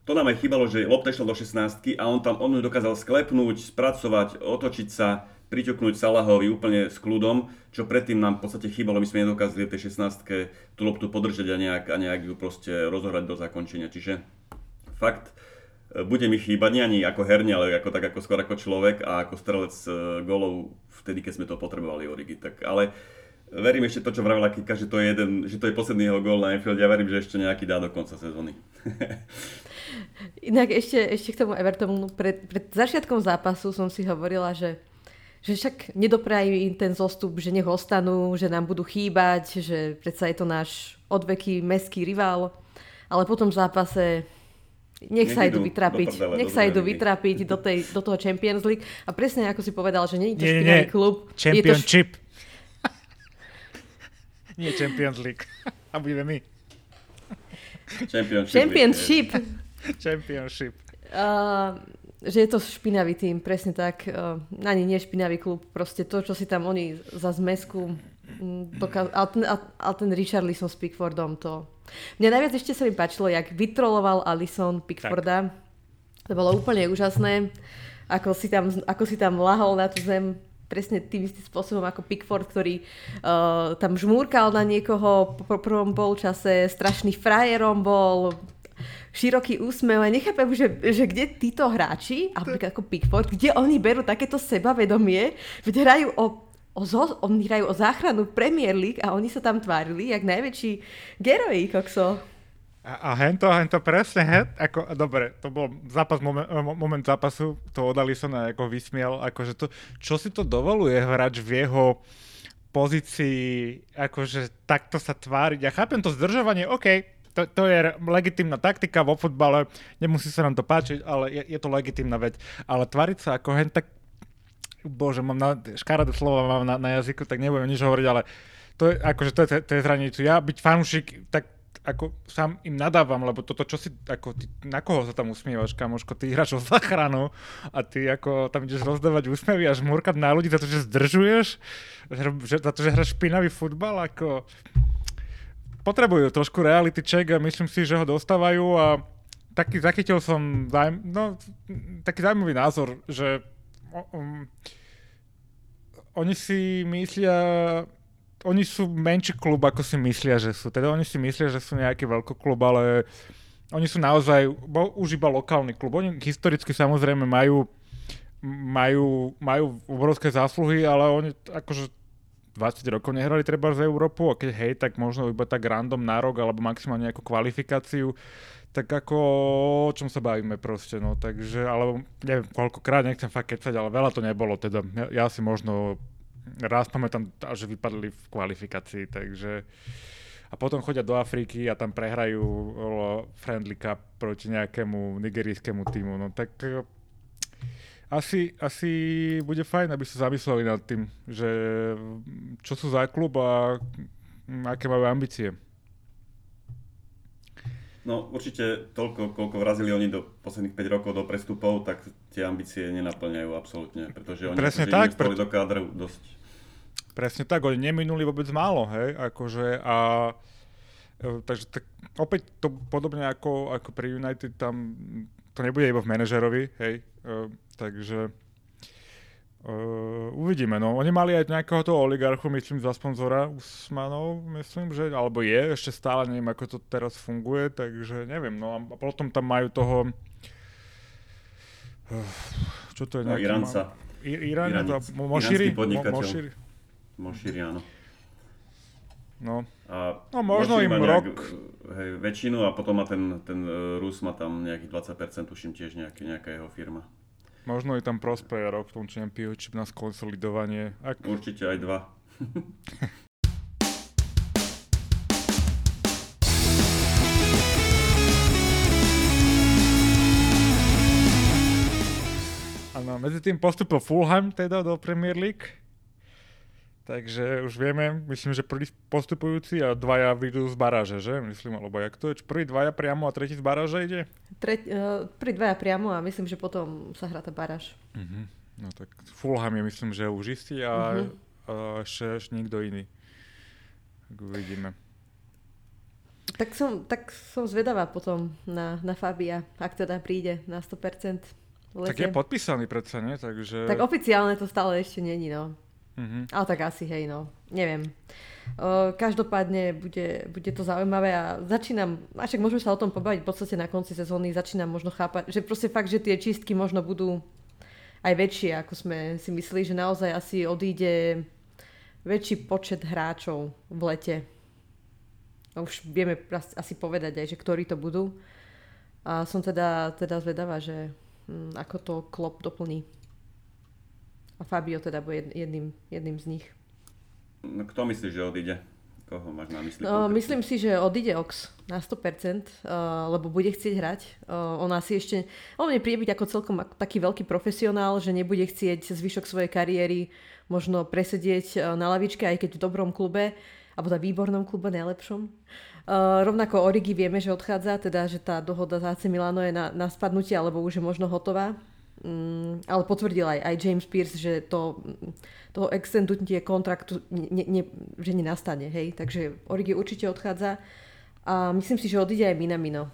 to nám aj chýbalo, že lopta išla do 16 a on tam on dokázal sklepnúť, spracovať, otočiť sa, priťuknúť Salahovi úplne s kľudom, čo predtým nám v podstate chýbalo, my sme nedokázali v tej 16 tú loptu podržať a nejak, a nejak ju proste rozohrať do zakončenia. Čiže fakt, e, bude mi chýbať nie ani ako herne, ale ako, tak ako skôr ako človek a ako strelec e, golov vtedy, keď sme to potrebovali Origi. Tak, ale verím ešte to, čo vravila Kika, že to je, jeden, že to je posledný jeho gól na Anfield. Ja verím, že ešte nejaký dá do konca sezóny. Inak ešte, ešte k tomu Evertonu. Pred, pred začiatkom zápasu som si hovorila, že, že však nedoprajú im ten zostup, že nech ostanú, že nám budú chýbať, že predsa je to náš odveký meský rival. Ale po tom zápase nech, nech sa idú vytrapiť. Prdele, nech sa idú vytrapiť do, tej, do toho Champions League. A presne ako si povedal, že nie je to nie, nie, klub. Championship. Je to, nie Champions League. A budeme my. Championship. Championship. Championship. Uh, že je to špinavý tým, presne tak. Uh, ani nie špinavý klub. Proste to, čo si tam oni za zmesku mm, dokaz... ale, ten, ale ten Richard Lisson s Pickfordom to... Mne najviac ešte sa mi páčilo, jak vytroloval Alison Pickforda. Tak. To bolo úplne úžasné. Ako si, tam, ako si tam lahol na tú zem presne tým istým spôsobom ako Pickford, ktorý uh, tam žmúrkal na niekoho po prvom polčase, strašný frajerom bol, široký úsmev a nechápem, že, že kde títo hráči, napríklad ako Pickford, kde oni berú takéto sebavedomie, veď hrajú o o, zo, oni hrajú o záchranu Premier League a oni sa tam tvárili jak najväčší geroji, kokso. A, a hento, hento presne, he, ako, dobre, to bol zápas, moment, moment zápasu, to odali sa na ako vysmiel, akože to, čo si to dovoluje hráč v jeho pozícii, akože takto sa tváriť. Ja chápem to zdržovanie, OK, to, to je legitimná taktika vo futbale, nemusí sa nám to páčiť, ale je, je to legitimná vec. Ale tváriť sa ako hen tak, bože, mám na, škaredé slova mám na, na jazyku, tak nebudem nič hovoriť, ale to je, akože to je, to je zranicu. Ja byť fanúšik, tak ako sám im nadávam, lebo toto, čo si, ako ty, na koho sa tam usmievaš, kamoško, ty hráš o záchranu a ty ako tam ideš rozdávať úsmevy a žmurkať na ľudí za to, že zdržuješ, že, za to, že hráš špinavý futbal, ako potrebujú trošku reality check a myslím si, že ho dostávajú a taký zachytil som zajm, no, taký zaujímavý názor, že um, oni si myslia, oni sú menší klub, ako si myslia, že sú. Teda oni si myslia, že sú nejaký klub, ale oni sú naozaj bo, už iba lokálny klub. Oni historicky samozrejme majú, majú, majú obrovské zásluhy, ale oni akože 20 rokov nehrali treba z Európu a keď hej, tak možno iba tak random na rok alebo maximálne nejakú kvalifikáciu, tak ako o čom sa bavíme proste, no, takže, alebo neviem koľkokrát, nechcem fakt kecať, ale veľa to nebolo, teda ja, ja si možno raz pamätám, že vypadli v kvalifikácii, takže a potom chodia do Afriky a tam prehrajú Friendly Cup proti nejakému nigerijskému týmu, no tak asi, asi bude fajn, aby sa zamysleli nad tým, že čo sú za klub a aké majú ambície. No určite toľko, koľko vrazili oni do posledných 5 rokov do prestupov, tak tie ambície nenaplňajú absolútne, pretože oni Presne tak, pre... do kádru dosť. Presne tak, oni neminuli vôbec málo, hej, akože a e, takže tak, opäť to podobne ako, ako pri United tam to nebude iba v manažerovi, hej, uh, takže uh, uvidíme, no. Oni mali aj nejakého toho oligarchu, myslím, za sponzora Usmanov, myslím, že, alebo je, ešte stále neviem, ako to teraz funguje, takže neviem, no a potom tam majú toho uh, čo to je no, Iránca. I, Iránec, Moširi? Moširi. Moširi, áno. No, a no možno im nejak, rok. Hej, väčšinu a potom má ten, ten Rus má tam nejakých 20%, tuším tiež nejaký, nejaká jeho firma. Možno je tam Prosper rok v tom Championship na skonsolidovanie. Ak... Určite aj dva. Áno, medzi tým postupil Fulham teda do Premier League. Takže už vieme, myslím, že prvý postupujúci a dvaja vyjdú z baráže, že? Myslím, alebo jak to je? Prvý dvaja priamo a tretí z baráže ide? Tre, uh, prvý dvaja priamo a myslím, že potom sa hrá tá baráž. Uh-huh. No tak Fulham je myslím, že už istý a, uh-huh. ešte, ešte nikto iný. Tak uvidíme. Tak som, tak som zvedavá potom na, na Fabia, ak teda príde na 100%. Tak je podpísaný predsa, nie? Takže... Tak oficiálne to stále ešte není, no. Mm-hmm. Ale tak asi hej, no. Neviem. Uh, každopádne bude, bude to zaujímavé a začínam, a však môžeme sa o tom pobaviť v podstate na konci sezóny, začínam možno chápať, že proste fakt, že tie čistky možno budú aj väčšie, ako sme si mysleli, že naozaj asi odíde väčší počet hráčov v lete. Už vieme asi povedať aj, že ktorí to budú. A som teda, teda zvedavá, že hm, ako to klop doplní. A Fabio teda bude jedným, jedným z nich. No, kto myslíš, že odíde? Koho máš na mysli? No, myslím si, že odíde Ox na 100%, uh, lebo bude chcieť hrať. Uh, on asi ešte... On mne príde byť ako celkom taký veľký profesionál, že nebude chcieť zvyšok svojej kariéry možno presedieť uh, na lavičke, aj keď v dobrom klube, alebo na výbornom klube, najlepšom. Uh, rovnako Origi vieme, že odchádza, teda že tá dohoda z AC Milano je na, na spadnutie, alebo už je možno hotová. Mm, ale potvrdil aj, aj James Pierce, že to, to extendnutie kontraktu ne, ne, že nenastane, hej. Takže Origi určite odchádza a myslím si, že odíde aj Minamino.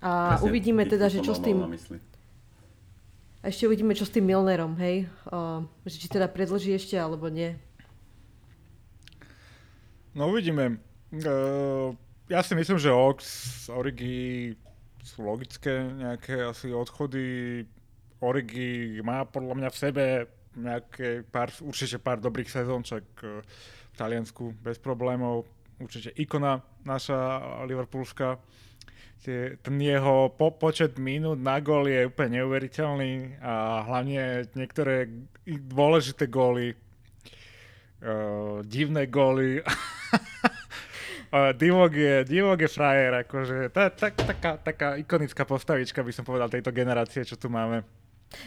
A Presne, uvidíme teda, že čo s tým... A ešte uvidíme, čo s tým Milnerom, hej. Uh, že či teda predlží ešte, alebo nie. No uvidíme. Uh, ja si myslím, že Ox, Origi sú logické nejaké asi odchody. Origi má podľa mňa v sebe nejaké pár, určite pár dobrých sezón, čak e, v Taliansku bez problémov. Určite ikona naša liverpoolská. Ten jeho po, počet minút na gól je úplne neuveriteľný a hlavne niektoré dôležité góly, uh, divné góly Uh, Divok je, Divok je frajer, akože tá, tá, taká, taká ikonická postavička by som povedal tejto generácie, čo tu máme.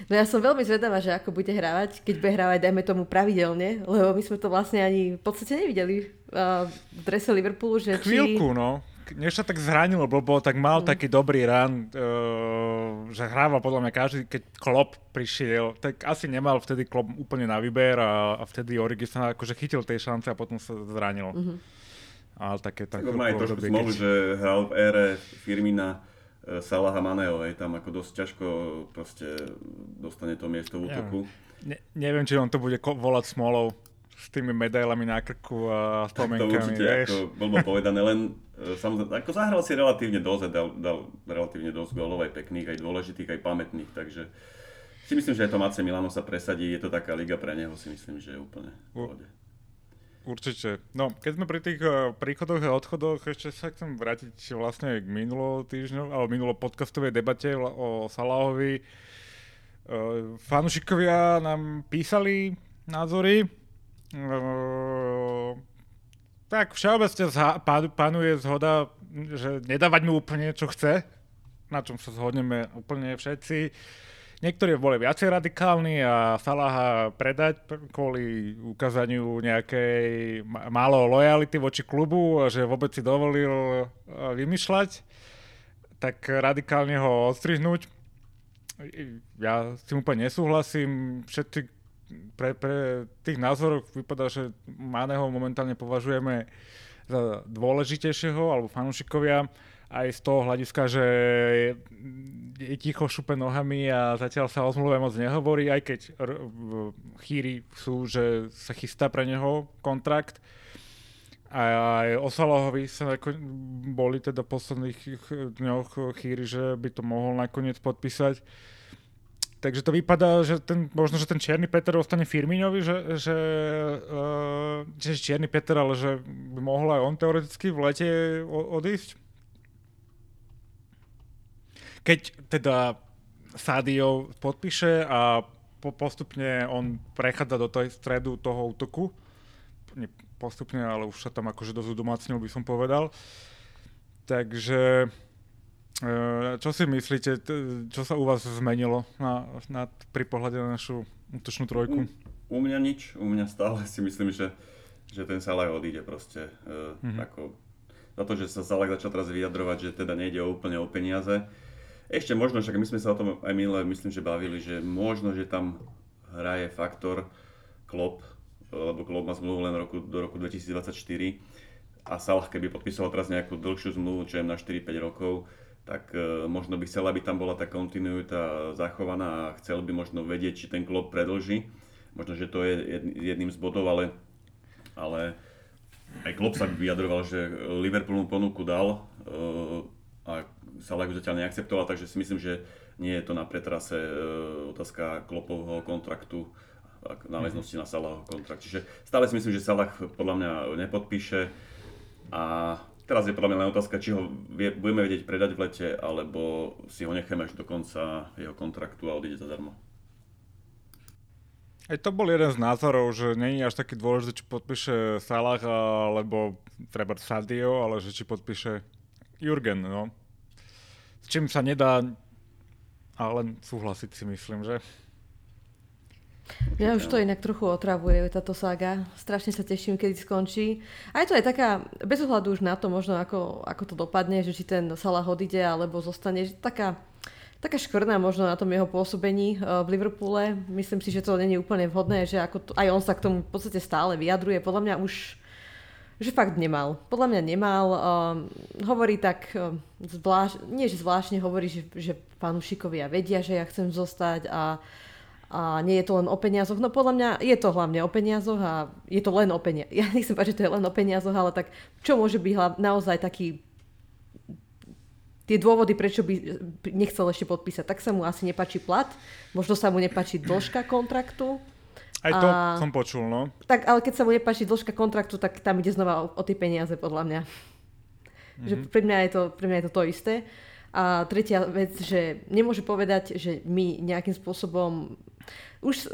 No ja som veľmi zvedavá, že ako bude hrávať, keď bude hrávať, dajme tomu, pravidelne, lebo my sme to vlastne ani v podstate nevideli uh, v drese Liverpoolu, že Chvíľku, či... no. Než sa tak zranilo blbo, tak mal mm. taký dobrý run, uh, že hrával podľa mňa každý, keď Klopp prišiel, tak asi nemal vtedy Klopp úplne na výber a, a vtedy Origi sa akože chytil tej šance a potom sa zranil. Mm-hmm ale také... Tak, má aj trošku smolu, že hral v ére Firmina e, Salaha Maného, aj tam ako dosť ťažko proste dostane to miesto v útoku. Ne, neviem, či on to bude volať smolou s tými medailami na krku a spomenkami, To určite, vieš? ako bolo povedané, len e, samozrejme, ako zahral si relatívne dosť, dal, dal relatívne dosť gólov, aj pekných, aj dôležitých, aj pamätných, takže Si myslím, že aj to Mace Milano sa presadí, je to taká liga pre neho, si myslím, že je úplne v pohode. Určite. No, keď sme pri tých uh, príchodoch a odchodoch, ešte sa chcem vrátiť vlastne k minulo týždňov, alebo minulo podcastovej debate o Salahovi. Uh, fanúšikovia nám písali názory. Uh, tak všeobecne zha- panuje zhoda, že nedávať mu úplne, čo chce, na čom sa zhodneme úplne všetci. Niektorí boli viacej radikálni a Salaha predať kvôli ukázaniu nejakej málo lojality voči klubu a že vôbec si dovolil e, vymýšľať, tak radikálne ho odstrihnúť. Ja s tým úplne nesúhlasím. Všetci pre, pre tých názorov vypadá, že Maného momentálne považujeme za dôležitejšieho, alebo fanúšikovia aj z toho hľadiska, že je ticho šupe nohami a zatiaľ sa o zmluve moc nehovorí, aj keď chýry sú, že sa chystá pre neho kontrakt. A aj o Salahovi sa ako, boli teda v posledných dňoch chýry, že by to mohol nakoniec podpísať. Takže to vypadá, že ten, možno, že ten Čierny Peter ostane Firminovi, že, že, uh, že Čierny Peter, ale že by mohol aj on teoreticky v lete odísť keď teda Sadio podpíše a po, postupne on prechádza do tej stredu toho útoku, nie postupne, ale už sa tam akože dosť udomácnil, by som povedal. Takže e, čo si myslíte, čo sa u vás zmenilo na, na, pri pohľade na našu útočnú trojku? U, u mňa nič, u mňa stále si myslím, že, že ten Salah odíde proste. E, mm-hmm. ako, za to, že sa Salah začal teraz vyjadrovať, že teda nejde úplne o peniaze, ešte možno, však my sme sa o tom aj minule, myslím, že bavili, že možno, že tam hraje faktor Klopp, lebo Klopp má zmluvu len roku, do roku 2024 a Salah, keby podpísal teraz nejakú dlhšiu zmluvu, čo je na 4-5 rokov, tak e, možno by chcel, aby tam bola tá kontinuita zachovaná a chcel by možno vedieť, či ten Klopp predlží. Možno, že to je jedným z bodov, ale, ale aj Klopp sa vyjadroval, že Liverpool mu ponuku dal e, a Salah ju zatiaľ neakceptoval, takže si myslím, že nie je to na pretrase e, otázka klopového kontraktu náväznosti na Salahovho kontrakt. Čiže stále si myslím, že Salah podľa mňa nepodpíše a teraz je podľa mňa len otázka, či ho vie, budeme vedieť predať v lete, alebo si ho necháme až do konca jeho kontraktu a odíde zadarmo. Aj to bol jeden z názorov, že není až taký dôležité, či podpíše Salah alebo treba Sadio, ale že či podpíše Jurgen, no. S čím sa nedá ale len súhlasiť si myslím, že? Ja už to inak trochu otravuje, táto saga. Strašne sa teším, kedy skončí. A je to aj taká, bez ohľadu už na to možno, ako, ako to dopadne, že či ten Salah odíde, alebo zostane, že taká, taká škvrná možno na tom jeho pôsobení uh, v Liverpoole. Myslím si, že to není úplne vhodné, že ako to, aj on sa k tomu v podstate stále vyjadruje. Podľa mňa už že fakt nemal. Podľa mňa nemal. Um, hovorí tak um, zvlášť, nie že zvláštne hovorí, že, že fanúšikovia vedia, že ja chcem zostať a, a nie je to len o peniazoch. No podľa mňa je to hlavne o peniazoch a je to len o peniazoch. Ja nechcem povedať, že to je len o peniazoch, ale tak čo môže byť hlavne, naozaj taký tie dôvody, prečo by nechcel ešte podpísať. Tak sa mu asi nepačí plat, možno sa mu nepačí dĺžka kontraktu, aj to a, som počul, no. Tak, ale keď sa mu nepáči dĺžka kontraktu, tak tam ide znova o, o tie peniaze, podľa mňa. Mm-hmm. Že pre mňa, je to, pre mňa je to to isté. A tretia vec, že nemôže povedať, že my nejakým spôsobom už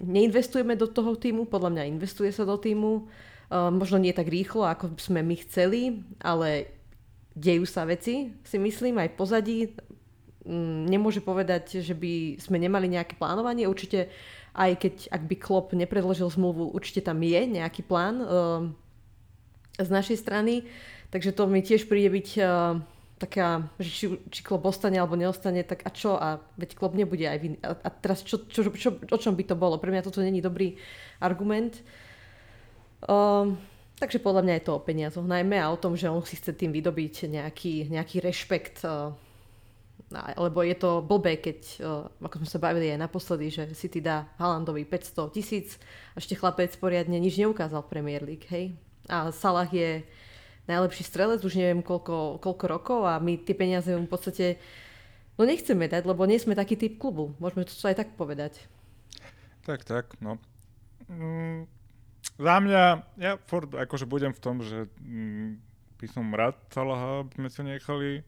neinvestujeme do toho týmu, podľa mňa investuje sa do týmu, uh, možno nie tak rýchlo, ako sme my chceli, ale dejú sa veci, si myslím, aj pozadí. Um, nemôže povedať, že by sme nemali nejaké plánovanie. Určite aj keď ak by Klopp nepredložil zmluvu, určite tam je nejaký plán uh, z našej strany, takže to mi tiež príde byť uh, taká, že či, či Klopp ostane alebo neostane, tak a čo? A veď Klopp nebude aj vin- a, a teraz čo, čo, čo, o čom by to bolo? Pre mňa toto není dobrý argument. Um, takže podľa mňa je to o peniazoch najmä a o tom, že on si chce tým vydobiť nejaký, nejaký rešpekt uh, lebo je to blbé, keď, ako sme sa bavili aj naposledy, že City dá Halandovi 500 tisíc a ešte chlapec poriadne nič neukázal v Premier League, hej. A Salah je najlepší strelec, už neviem koľko, koľko rokov a my tie peniaze mu v podstate No nechceme dať, lebo nie sme taký typ klubu. Môžeme to aj tak povedať. Tak, tak, no. Mm, za mňa, ja furt akože budem v tom, že mm, by som rád Salaha, sme sa nechali.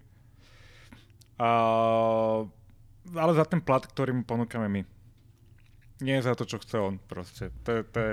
A, ale za ten plat, ktorý mu ponúkame my. Nie za to, čo chce on proste. To, to je,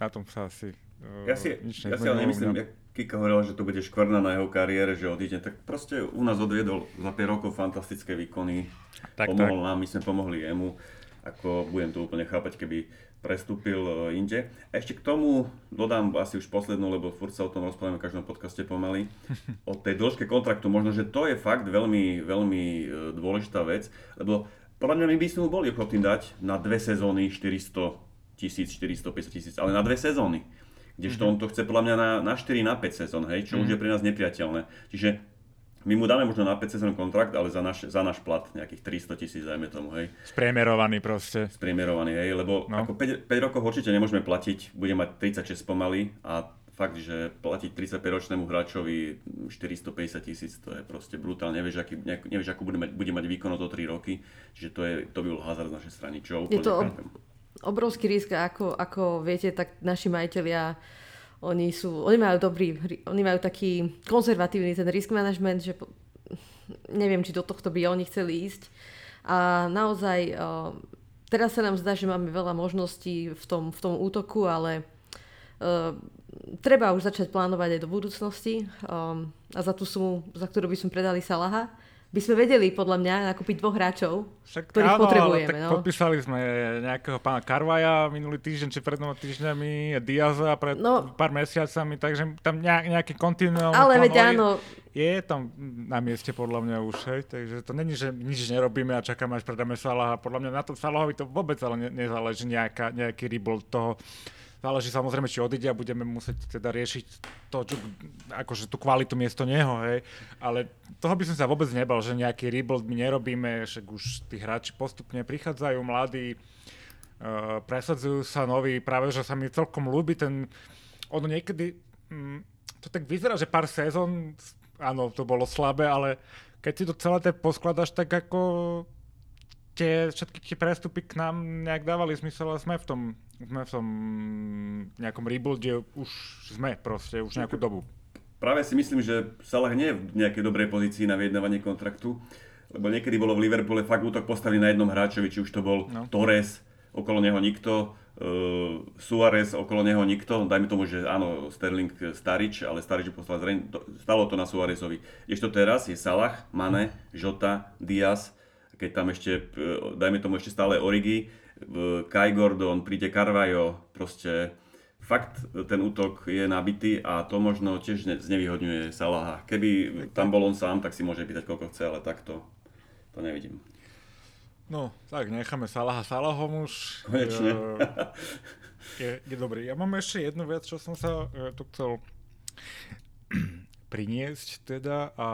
na tom sa asi uh, ja si, nič ja si ale nemyslím, ja, Kika hovoril, že to bude škvrna na jeho kariére, že odíde, tak proste u nás odviedol za 5 rokov fantastické výkony, tak, pomohol tak. nám, my sme pomohli jemu, ako budem to úplne chápať, keby prestúpil e, inde. A ešte k tomu dodám asi už poslednú, lebo furt sa o tom rozprávame v každom podcaste pomaly, o tej dĺžke kontraktu. Možno, že to je fakt veľmi, veľmi e, dôležitá vec, lebo podľa mňa my by sme mu boli ochotní dať na dve sezóny 400 tisíc, 450 tisíc, ale na dve sezóny. Kdežto mm-hmm. on to chce podľa mňa na, na 4, na 5 sezón, hej, čo mm-hmm. už mhm. je pre nás nepriateľné. Čiže my mu dáme možno na 5 sezón kontrakt, ale za náš, za náš plat nejakých 300 tisíc, dajme tomu, hej. Spriemerovaný proste. Spriemerovaný, hej, lebo no. ako 5, 5 rokov určite nemôžeme platiť, bude mať 36 pomaly a fakt, že platiť 35-ročnému hráčovi 450 tisíc, to je proste brutálne, nevieš, aký, nevieš ako bude mať, bude mať výkon o to 3 roky, čiže to, je, to by bol hazard z našej strany, čo úplne je to, chápem obrovský risk ako, ako viete, tak naši majiteľia oni sú, oni majú dobrý, oni majú taký konzervatívny ten risk management, že neviem, či do tohto by oni chceli ísť. A naozaj teraz sa nám zdá, že máme veľa možností v tom, v tom útoku, ale uh, treba už začať plánovať aj do budúcnosti um, a za tú sumu, za ktorú by sme predali Salaha, by sme vedeli podľa mňa nakúpiť dvoch hráčov, Však, ktorých áno, potrebujeme. tak no. podpísali sme nejakého pána Karvaja minulý týždeň, či pred dvoma týždňami, Diaza pred no, pár mesiacami, takže tam nejaký kontinuálny Ale veď áno. Je tam na mieste podľa mňa už, hej, takže to není, že nič nerobíme a čakáme, až predáme Salaha. Podľa mňa na to Salahovi to vôbec ale ne, nezáleží nejaká, nejaký rebuild toho Záleží samozrejme, či odíde a budeme musieť teda riešiť to, čo, akože tú kvalitu miesto neho, hej. Ale toho by som sa vôbec nebal, že nejaký rebuild my nerobíme, však už tí hráči postupne prichádzajú, mladí, uh, presadzujú sa noví, práve že sa mi celkom ľúbi ten, ono niekedy, mm, to tak vyzerá, že pár sezón, áno, to bolo slabé, ale keď si to celé tak poskladaš, tak ako tie, všetky tie prestupy k nám nejak dávali zmysel a sme v tom sme v tom nejakom rebuilde už sme proste, už nejakú dobu. Práve si myslím, že Salah nie je v nejakej dobrej pozícii na vyjednávanie kontraktu, lebo niekedy bolo v Liverpoole fakt útok postavený na jednom hráčovi, či už to bol no. Torres, okolo neho nikto, uh, Suarez, okolo neho nikto, dajme tomu, že áno, Sterling Starič, ale Starič poslal zreň, stalo to na Suarezovi. Ešte teraz je Salah, Mane, Jota, Diaz, keď tam ešte, e, dajme tomu ešte stále Origi, Kai Gordon, príde Carvajo, proste fakt ten útok je nabitý a to možno tiež znevýhodňuje Salaha. Keby tam bol on sám, tak si môže pýtať koľko chce, ale takto to nevidím. No, tak necháme Salaha Salahom už. Konečne. Je, je dobrý. Ja mám ešte jednu vec, čo som sa uh, tu chcel priniesť teda. A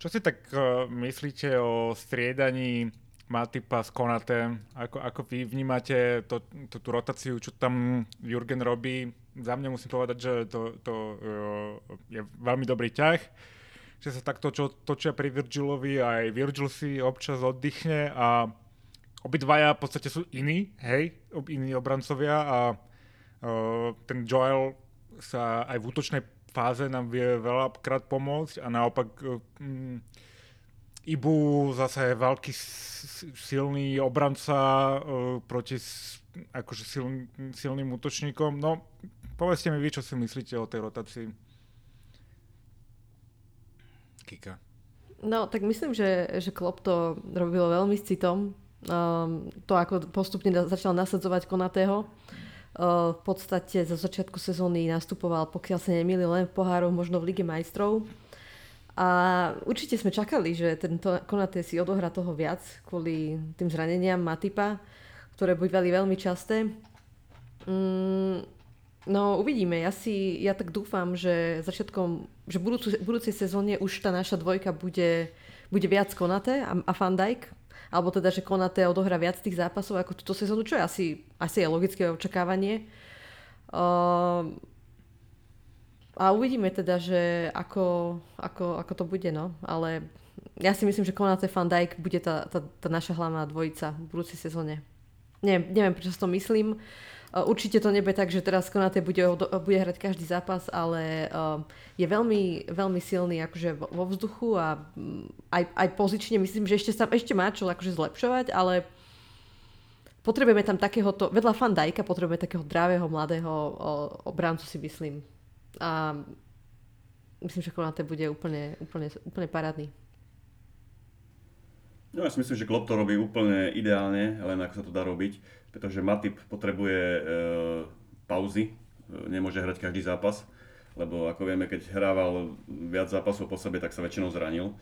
čo si tak uh, myslíte o striedaní Matipa s Konatem, ako, ako vy vnímate to, to, tú rotáciu, čo tam Jurgen robí. Za mňa musím povedať, že to, to uh, je veľmi dobrý ťah, že sa takto čo, točia pri Virgilovi, aj Virgil si občas oddychne a obidvaja v podstate sú iní, hej, iní obrancovia a uh, ten Joel sa aj v útočnej fáze nám vie veľakrát pomôcť a naopak uh, Ibu zase je veľký silný obranca uh, proti akože siln, silným útočníkom. No, povedzte mi vy, čo si myslíte o tej rotácii. Kika. No, tak myslím, že, že Klopp to robilo veľmi s citom. Um, to, ako postupne začal nasadzovať Konatého. Uh, v podstate za začiatku sezóny nastupoval, pokiaľ sa nemýli, len v pohároch, možno v Lige majstrov. A určite sme čakali, že tento Konaté si odohrá toho viac kvôli tým zraneniam Matipa, ktoré bývali veľmi časté. Mm, no uvidíme. Ja, si, ja tak dúfam, že začiatkom, že budúcu, budúcej sezóne už tá naša dvojka bude, bude viac Konaté a, a Van Dijk. Alebo teda, že Konaté odohrá viac tých zápasov ako túto sezónu, čo je asi, asi je logické očakávanie. Uh, a uvidíme teda, že ako, ako, ako to bude, no. Ale ja si myslím, že Konate Van Dijk bude tá, tá, tá naša hlavná dvojica v budúcej sezóne. Neviem, neviem, prečo to myslím. Určite to nebude tak, že teraz Konate bude, bude hrať každý zápas, ale je veľmi, veľmi silný akože vo vzduchu a mm, aj, aj pozične myslím, že ešte, sa, ešte má čo akože zlepšovať, ale potrebujeme tam takéhoto, vedľa Fandajka potrebujeme takého dravého, mladého obráncu si myslím. A myslím, že Konate bude úplne, úplne, úplne parádny. No ja si myslím, že Klopp to robí úplne ideálne, len ako sa to dá robiť, pretože Matip potrebuje e, pauzy, e, nemôže hrať každý zápas, lebo ako vieme, keď hrával viac zápasov po sebe, tak sa väčšinou zranil.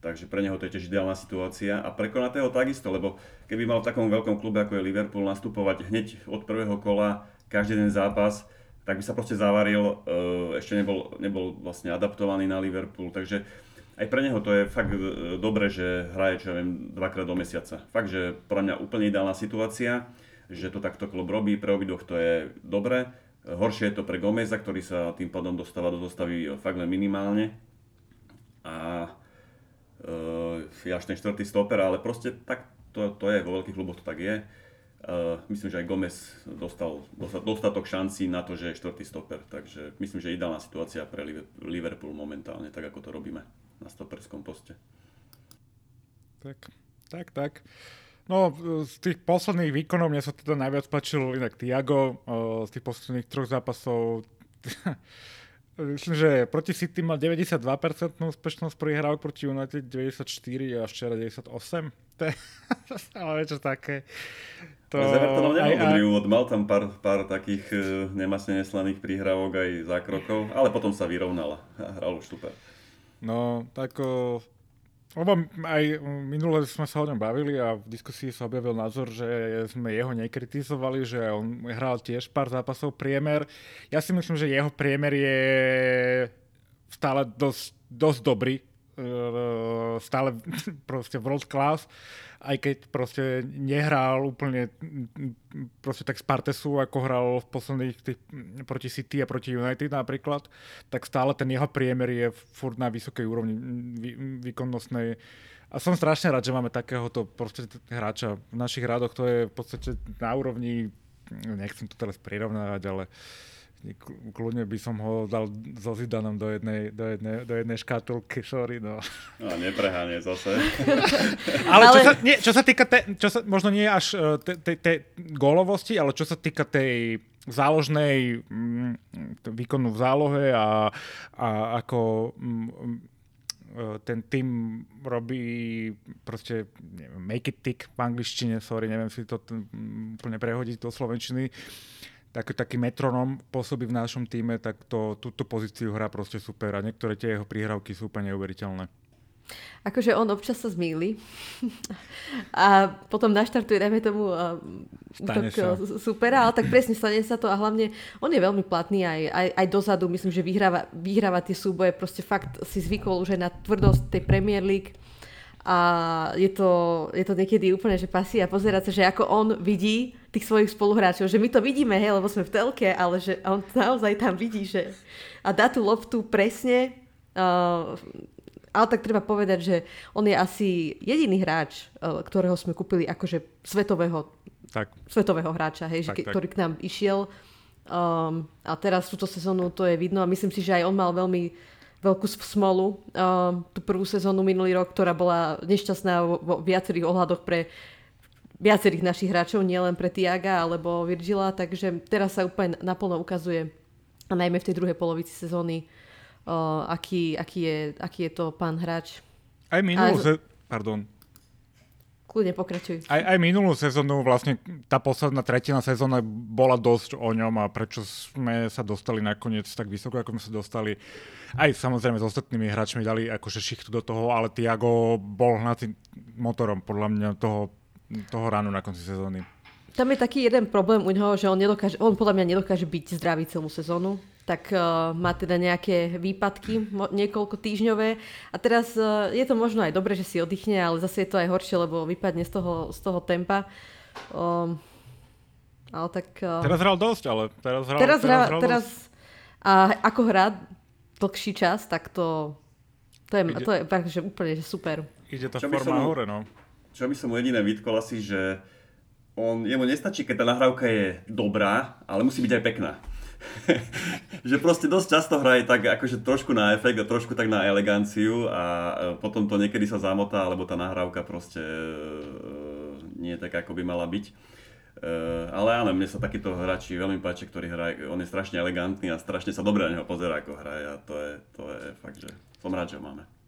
Takže pre neho to je tiež ideálna situácia a pre Konatého takisto, lebo keby mal v takom veľkom klube ako je Liverpool nastupovať hneď od prvého kola každý ten zápas, tak by sa proste zavaril, e, ešte nebol, nebol vlastne adaptovaný na Liverpool, takže aj pre neho to je fakt e, dobre, že hraje, čo ja viem, dvakrát do mesiaca. Fakt, že pre mňa úplne ideálna situácia, že to takto klub robí, pre obidvoch to je dobre. Horšie je to pre Gomeza, ktorý sa tým pádom dostáva do zostavy fakt len minimálne. A e, až ten štvrtý stoper, ale proste tak to, to je, vo veľkých kluboch to tak je. Uh, myslím, že aj Gomez dostal dostatok šancí na to, že je štvrtý stoper, takže myslím, že ideálna situácia pre Liverpool momentálne, tak ako to robíme na stoperskom poste. Tak, tak, tak. No, z tých posledných výkonov mne sa teda najviac páčil inak Tiago. Z tých posledných troch zápasov Myslím, že proti City mal 92% úspešnosť prihrávok, proti United 94 a včera 98. To je ale niečo také. To... Z Evertonom nemal dobrý úvod, mal tam pár, pár takých uh, nemasne neslaných prihrávok aj zákrokov, ale potom sa vyrovnala a hral už super. No, tak lebo aj minule sme sa o ňom bavili a v diskusii sa objavil názor, že sme jeho nekritizovali, že on hral tiež pár zápasov priemer. Ja si myslím, že jeho priemer je stále dosť, dosť dobrý. Stále proste world class aj keď proste nehral úplne proste tak z Partesu, ako hral v posledných tých, proti City a proti United napríklad, tak stále ten jeho priemer je furt na vysokej úrovni vý, výkonnostnej. A som strašne rád, že máme takéhoto proste hráča. V našich rádoch to je v podstate na úrovni, nechcem to teraz prirovnávať, ale uh, kľudne by som ho dal so Zidanom do jednej, do jednej, do jednej škatulky, sorry, no. No, nepreháne zase. ale čo sa, nie, čo sa týka, te, čo sa, možno nie až e, tej te, te gólovosti, ale čo sa týka tej záložnej mm, výkonu v zálohe a, a ako mm, e, ten tým robí proste neviem, make it tick v angličtine, sorry, neviem si to úplne prehodiť do slovenčiny. Uh, taký, metronom pôsobí v našom týme, tak to, túto pozíciu hrá proste super a niektoré tie jeho príhrávky sú úplne neuveriteľné. Akože on občas sa zmýli a potom naštartuje, dajme tomu, tak super, ale tak presne stane sa to a hlavne on je veľmi platný aj, aj, aj dozadu, myslím, že vyhráva, vyhráva tie súboje, proste fakt si zvykol už aj na tvrdosť tej Premier League a je to, je to niekedy úplne, že pasí a pozerať sa, že ako on vidí tých svojich spoluhráčov, že my to vidíme, hej, lebo sme v telke, ale že on naozaj tam vidí, že a dá tú loptu presne, uh, ale tak treba povedať, že on je asi jediný hráč, uh, ktorého sme kúpili akože svetového, tak. svetového hráča, hej, tak, že, tak. ktorý k nám išiel. Um, a teraz túto sezónu to je vidno a myslím si, že aj on mal veľmi veľkú smolu uh, tú prvú sezónu minulý rok, ktorá bola nešťastná vo, vo viacerých ohľadoch pre viacerých našich hráčov, nielen pre Tiaga alebo Virgila, takže teraz sa úplne naplno ukazuje, a najmä v tej druhej polovici sezóny, uh, aký, aký, je, aký je to pán hráč. Aj minulú, a... se... pardon, Kľudne pokračuj. Aj, aj minulú sezónu, vlastne tá posledná tretina sezóna bola dosť o ňom a prečo sme sa dostali nakoniec tak vysoko, ako sme sa dostali. Aj samozrejme s ostatnými hráčmi dali akože šichtu do toho, ale Tiago bol hnacím motorom podľa mňa toho, toho ránu na konci sezóny. Tam je taký jeden problém u neho, že on, nedokáže, on podľa mňa nedokáže byť zdravý celú sezónu tak uh, má teda nejaké výpadky mo- niekoľko týždňové a teraz uh, je to možno aj dobre, že si oddychne, ale zase je to aj horšie, lebo vypadne z toho, z toho tempa. Um, ale tak... Uh, teraz hral dosť, ale teraz hral, teraz, teraz, hral teraz. A ako hrá dlhší čas, tak to To je, ide, to je fakt, že úplne že super. Ide tá čo forma som, hore, no. Čo by som mu jediné vytkol asi, že on, jemu nestačí, keď tá nahrávka je dobrá, ale musí byť aj pekná. že proste dosť často hraje tak akože trošku na efekt a trošku tak na eleganciu a e, potom to niekedy sa zamotá, alebo tá nahrávka proste e, nie je tak, ako by mala byť. E, ale áno, mne sa takýto hráči veľmi páči, ktorý hraje, on je strašne elegantný a strašne sa dobre na neho pozerá, ako hraje a to je, to je fakt, že som rád, že ho máme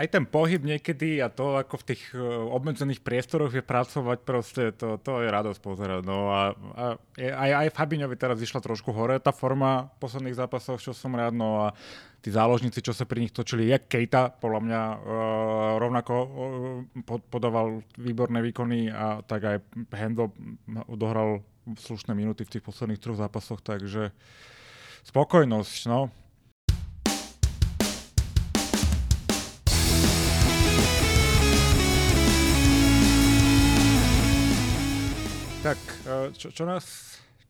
aj ten pohyb niekedy a to, ako v tých uh, obmedzených priestoroch je pracovať, proste to, to je radosť pozerať. No a, a aj, aj Fabiňovi teraz išla trošku hore tá forma v posledných zápasoch, čo som rád, no a tí záložníci, čo sa pri nich točili, jak Kejta, podľa mňa uh, rovnako uh, pod, podával výborné výkony a tak aj Hendo odohral slušné minuty v tých posledných troch zápasoch, takže spokojnosť, no. Tak, e, čo, čo nás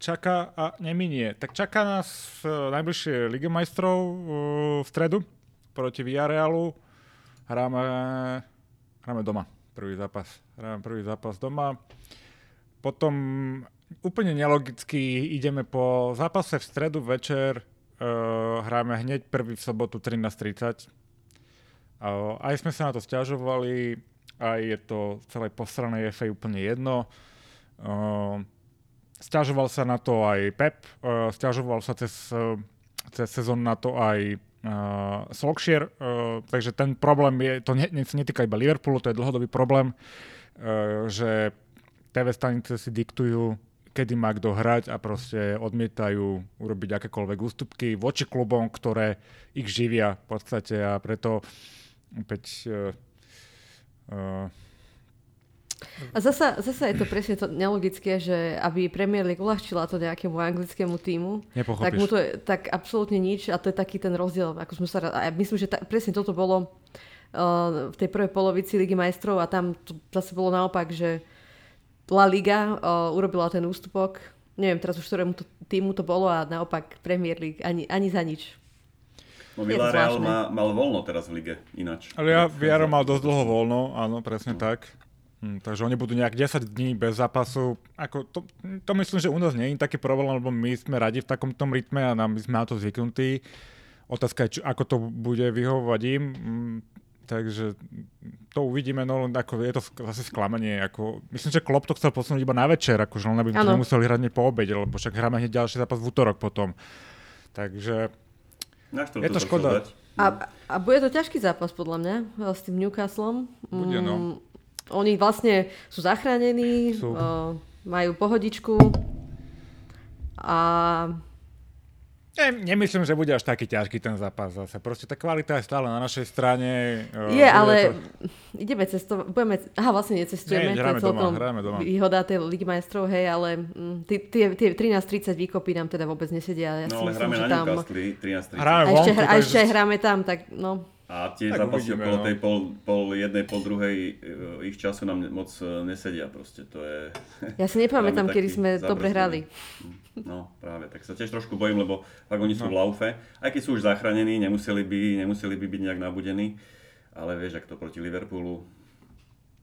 čaká a neminie? Tak čaká nás v najbližšie Lige majstrov e, v stredu proti Villarealu. Hráme, hráme doma, prvý zápas. Hráme prvý zápas doma. Potom úplne nelogicky ideme po zápase v stredu večer. Hráme hneď prvý v sobotu 13.30. Uh, aj sme sa na to stiažovali, aj je to celé posrané FA úplne jedno. Uh, stiažoval sa na to aj Pep, uh, stiažoval sa cez, uh, cez sezón na to aj uh, Solskjaer, uh, takže ten problém je, to ne, ne, netýka iba Liverpoolu, to je dlhodobý problém, uh, že TV stanice si diktujú, kedy má kto hrať a proste odmietajú urobiť akékoľvek ústupky voči klubom, ktoré ich živia v podstate. A preto opäť uh, uh, a zasa, zasa je to presne to nelogické, že aby Premier League uľahčila to nejakému anglickému týmu, tak mu to je tak absolútne nič a to je taký ten rozdiel. Ako sme sa, a ja myslím, že ta, presne toto bolo uh, v tej prvej polovici Ligy majstrov a tam to zase bolo naopak, že La Liga uh, urobila ten ústupok, neviem teraz už ktorému to, týmu to bolo a naopak Premier League ani, ani za nič. No Villarreal má, mal voľno teraz v lige, ináč. Ale ja Villarreal mal dosť dlho voľno, áno, presne no. tak. Hm, takže oni budú nejak 10 dní bez zápasu. Ako to, to myslím, že u nás nie je taký problém, lebo my sme radi v takomto rytme a nám, my sme na to zvyknutí. Otázka je, či, ako to bude vyhovovať im. Hm, takže to uvidíme, no ako je to zase sklamanie. Ako, myslím, že Klopp to chcel posunúť iba na večer, akože len aby to nemuseli hrať po obede, lebo však hráme hneď ďalší zápas v útorok potom. Takže je to škoda. A, a bude to ťažký zápas podľa mňa s tým Newcastlom. Bude, no. Oni vlastne sú zachránení, sú. Uh, majú pohodičku a ne, nemyslím, že bude až taký ťažký ten zápas zase. Proste tá kvalita je stále na našej strane. Je, ale to... ideme cestovať. Budeme... Aha, vlastne necestujeme. Nie, to je celkom doma, doma. výhoda tej Ligy majstrov, hej, ale mm, tie, tie 13.30 výkopy nám teda vôbec nesedia. Ja no ale myslím, hráme na tam... 13.30. Hráme a ešte, a ešte hráme tam, tak no. A tie tak zápasy uvidíme, okolo no. tej pol, pol jednej, pol druhej uh, ich času nám moc uh, nesedia proste. To je... Ja si nepamätám, kedy sme dobre hrali. No práve, tak sa tiež trošku bojím, lebo fakt oni sú no. v laufe. Aj keď sú už zachránení, nemuseli by, nemuseli by byť nejak nabudení. Ale vieš, ak to proti Liverpoolu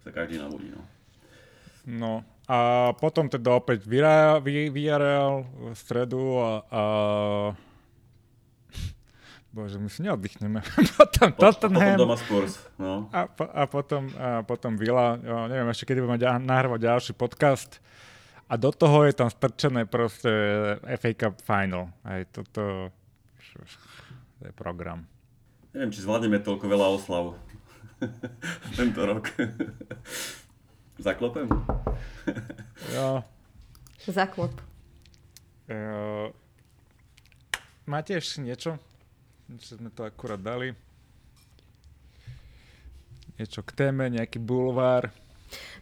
sa každý nabudí. No. no a potom teda opäť Villarreal v stredu a, a Bože, my si neoddychneme. potom po, Tottenham. Potom doma Spurs, no. A, po, a potom, a potom Vila. Jo, neviem ešte, kedy budeme nahrávať ďalší podcast. A do toho je tam strčené proste FA Cup Final. Aj toto to je program. Neviem, či zvládneme toľko veľa oslav tento rok. Zaklopem? jo. Zaklop. Jo. Máte ešte niečo? Že sme to akurát dali. Niečo k téme, nejaký bulvár.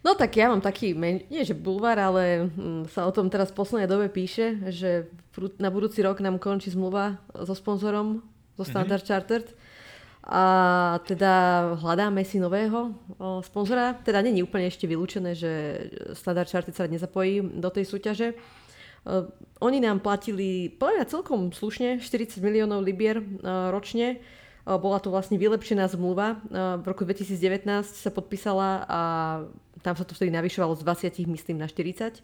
No tak ja mám taký, nie že bulvár, ale hm, sa o tom teraz v poslednej dobe píše, že na budúci rok nám končí zmluva so sponzorom, so mhm. Standard mm-hmm. Chartered. A teda hľadáme si nového o, sponzora. Teda není úplne ešte vylúčené, že Standard Chartered sa nezapojí do tej súťaže. Uh, oni nám platili, podľa celkom slušne, 40 miliónov libier uh, ročne bola to vlastne vylepšená zmluva. V roku 2019 sa podpísala a tam sa to vtedy navyšovalo z 20, myslím, na 40.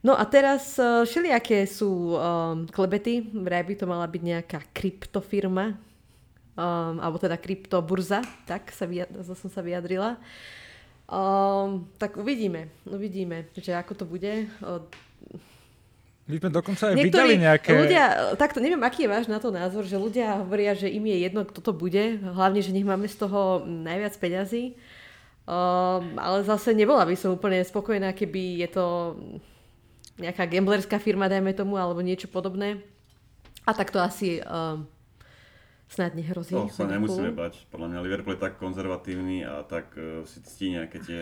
No a teraz všelijaké sú um, klebety. Vraj by to mala byť nejaká kryptofirma, um, alebo teda kryptoburza, tak sa vyjad- som sa vyjadrila. Um, tak uvidíme, uvidíme, že ako to bude. My sme dokonca aj Niektorí vydali nejaké... ľudia, takto neviem, aký je váš na to názor, že ľudia hovoria, že im je jedno, kto to bude, hlavne, že nech máme z toho najviac peňazí. Um, ale zase nebola by som úplne spokojná, keby je to nejaká gamblerská firma, dajme tomu, alebo niečo podobné. A tak to asi um, snad nehrozí. To sa nemusíme bať. Podľa mňa Liverpool je tak konzervatívny a tak uh, si ctí nejaké tie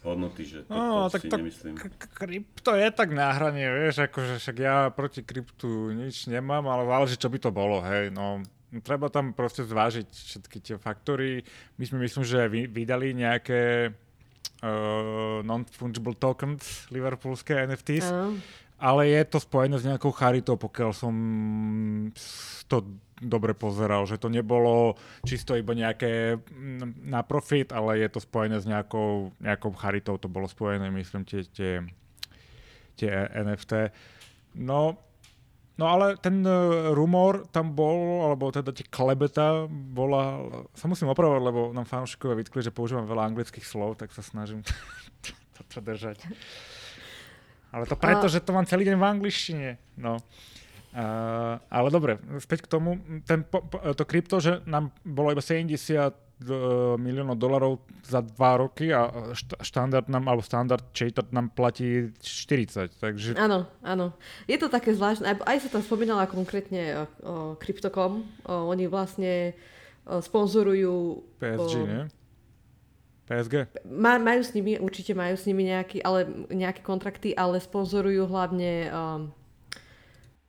hodnoty, že to, no, to tak si to, nemyslím. K- krypto je tak na hrane, vieš, akože však ja proti kryptu nič nemám, ale záleží, čo by to bolo, hej, no treba tam proste zvážiť všetky tie faktory. My sme myslím, že vy, vydali nejaké uh, non-fungible tokens, liverpoolské NFTs, uh. Ale je to spojené s nejakou charitou, pokiaľ som to dobre pozeral, že to nebolo čisto iba nejaké mm, na profit, ale je to spojené s nejakou, nejakou charitou, to bolo spojené, myslím, tie, tie, tie NFT. No, no ale ten uh, rumor tam bol, alebo teda tie klebeta bola, sa musím opravovať, lebo nám fanúšikovia vytkli, že používam veľa anglických slov, tak sa snažím to držať. Ale to preto, a... že to mám celý deň v angličtine. No. Uh, ale dobre, späť k tomu. Ten, po, po, to krypto, že nám bolo iba 70 uh, miliónov dolarov za dva roky a štandard nám, alebo standard chater nám platí 40. Takže... Áno, áno. Je to také zvláštne. Aj, aj sa tam spomínala konkrétne o, o Crypto.com. O, oni vlastne o, sponzorujú... PSG, o, nie? PSG? Má, majú s nimi, určite majú s nimi nejaký, ale, nejaké kontrakty, ale sponzorujú hlavne um,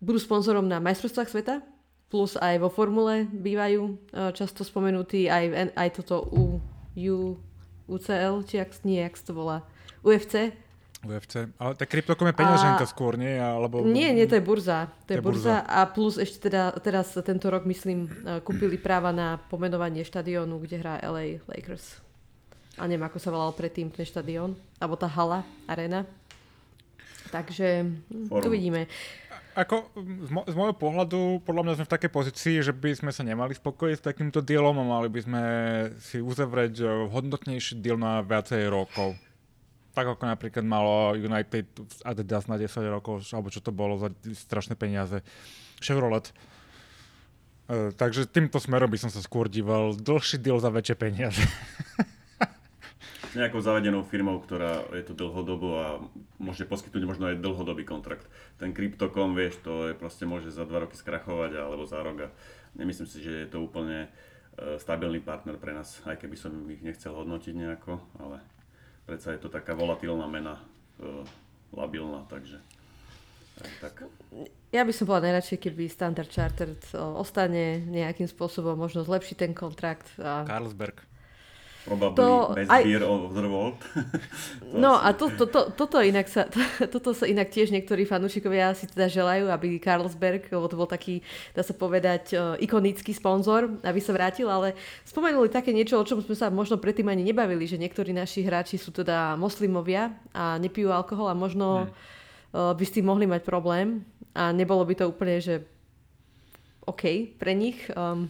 budú sponzorom na majstrovstvách sveta, plus aj vo formule bývajú uh, často spomenutí, aj, aj toto U, U, UCL, či jak, nie, jak to volá, UFC. UFC, ale tak kryptokom je peňaženka a... skôr, nie? Alebo... Nie, nie, to je burza. To je, je burza. burza a plus ešte teda teraz tento rok, myslím, uh, kúpili práva na pomenovanie štadiónu, kde hrá LA Lakers. A neviem, ako sa volal predtým ten štadión, alebo tá hala, arena. Takže Forum. uvidíme. Ako z, mo- z môjho pohľadu, podľa mňa sme v takej pozícii, že by sme sa nemali spokojiť s takýmto dielom a mali by sme si uzavrieť hodnotnejší deal na viacej rokov. Tak ako napríklad malo United Adidas na 10 rokov, alebo čo to bolo za strašné peniaze. Chevrolet. Uh, takže týmto smerom by som sa skôr díval. Dlhší deal za väčšie peniaze. nejakou zavedenou firmou, ktorá je tu dlhodobo a môže poskytnúť možno aj dlhodobý kontrakt. Ten Crypto.com, vieš, to je proste môže za dva roky skrachovať alebo za rok a nemyslím si, že je to úplne uh, stabilný partner pre nás, aj keby som ich nechcel hodnotiť nejako, ale predsa je to taká volatilná mena, uh, labilná, takže tak. Ja by som bola najradšej, keby Standard Chartered ostane nejakým spôsobom, možno zlepší ten kontrakt. A... Carlsberg. Probably to best aj... beer of the world. no a to, to, to, toto, inak sa, to, toto sa inak tiež niektorí fanúšikovia si teda želajú, aby Carlsberg, lebo to bol taký, dá sa povedať, uh, ikonický sponzor, aby sa vrátil, ale spomenuli také niečo, o čom sme sa možno predtým ani nebavili, že niektorí naši hráči sú teda moslimovia a nepijú alkohol a možno uh, by s tým mohli mať problém a nebolo by to úplne, že OK pre nich. Um,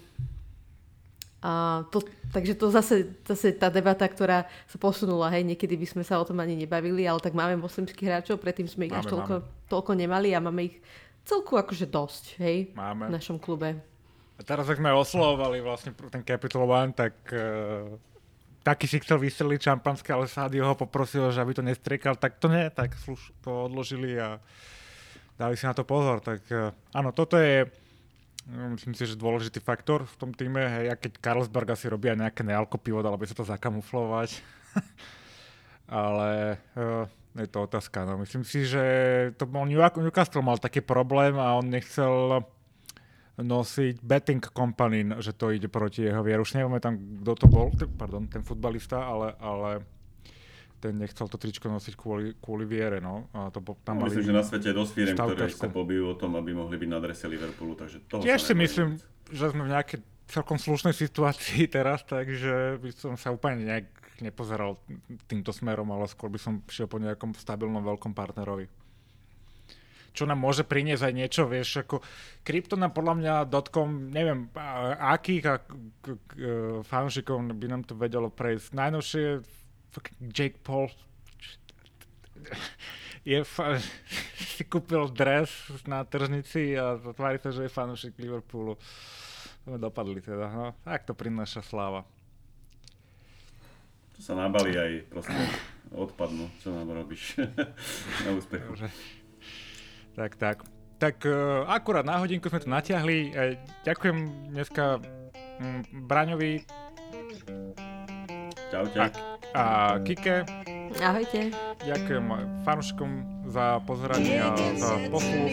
a to, takže to zase, zase tá debata, ktorá sa posunula, hej, niekedy by sme sa o tom ani nebavili, ale tak máme moslimských hráčov, predtým sme ich máme, až toľko, toľko nemali a máme ich celku akože dosť, hej, máme. v našom klube. A teraz, ak sme oslovovali vlastne ten Capital One, tak uh, taký si chcel vystreliť šampanské, ale Sádio ho poprosil, že aby to nestriekal, tak to nie, tak sluš, to odložili a dali si na to pozor. Tak uh, áno, toto je myslím si, že dôležitý faktor v tom týme, hej, a keď Carlsberg asi robia nejaké nealko pivo, dalo by sa to zakamuflovať. Ale uh, je to otázka. No. Myslím si, že to bol Newcastle mal taký problém a on nechcel nosiť betting company, že to ide proti jeho vieru. Už nevieme tam, kto to bol, pardon, ten futbalista, ale, ale ten nechcel to tričko nosiť kvôli, kvôli viere, no. A to, tam no, myslím, že na svete je dosť firm, ktoré sa pobijú o tom, aby mohli byť na adrese Liverpoolu, takže toho Tiež si myslím, že sme v nejakej celkom slušnej situácii teraz, takže by som sa úplne nejak nepozeral týmto smerom, ale skôr by som šiel po nejakom stabilnom veľkom partnerovi. Čo nám môže priniesť aj niečo, vieš, ako krypto nám podľa mňa dotkom, neviem, akých a fanúšikov by nám to vedelo prejsť. Najnovšie Jake Paul je fa- si kúpil dres na tržnici a tvári sa, že je fanúšik Liverpoolu. Dopadli teda, no. Tak to prináša sláva sa nabali aj proste odpadnú, čo nám robíš na úspech. Tak, tak. Tak uh, akurát na hodinku sme to natiahli. Uh, ďakujem dneska Braňovi. Čaute. A, a Kike. Ahojte. Ďakujem fanúšikom za pozoranie a za posluch.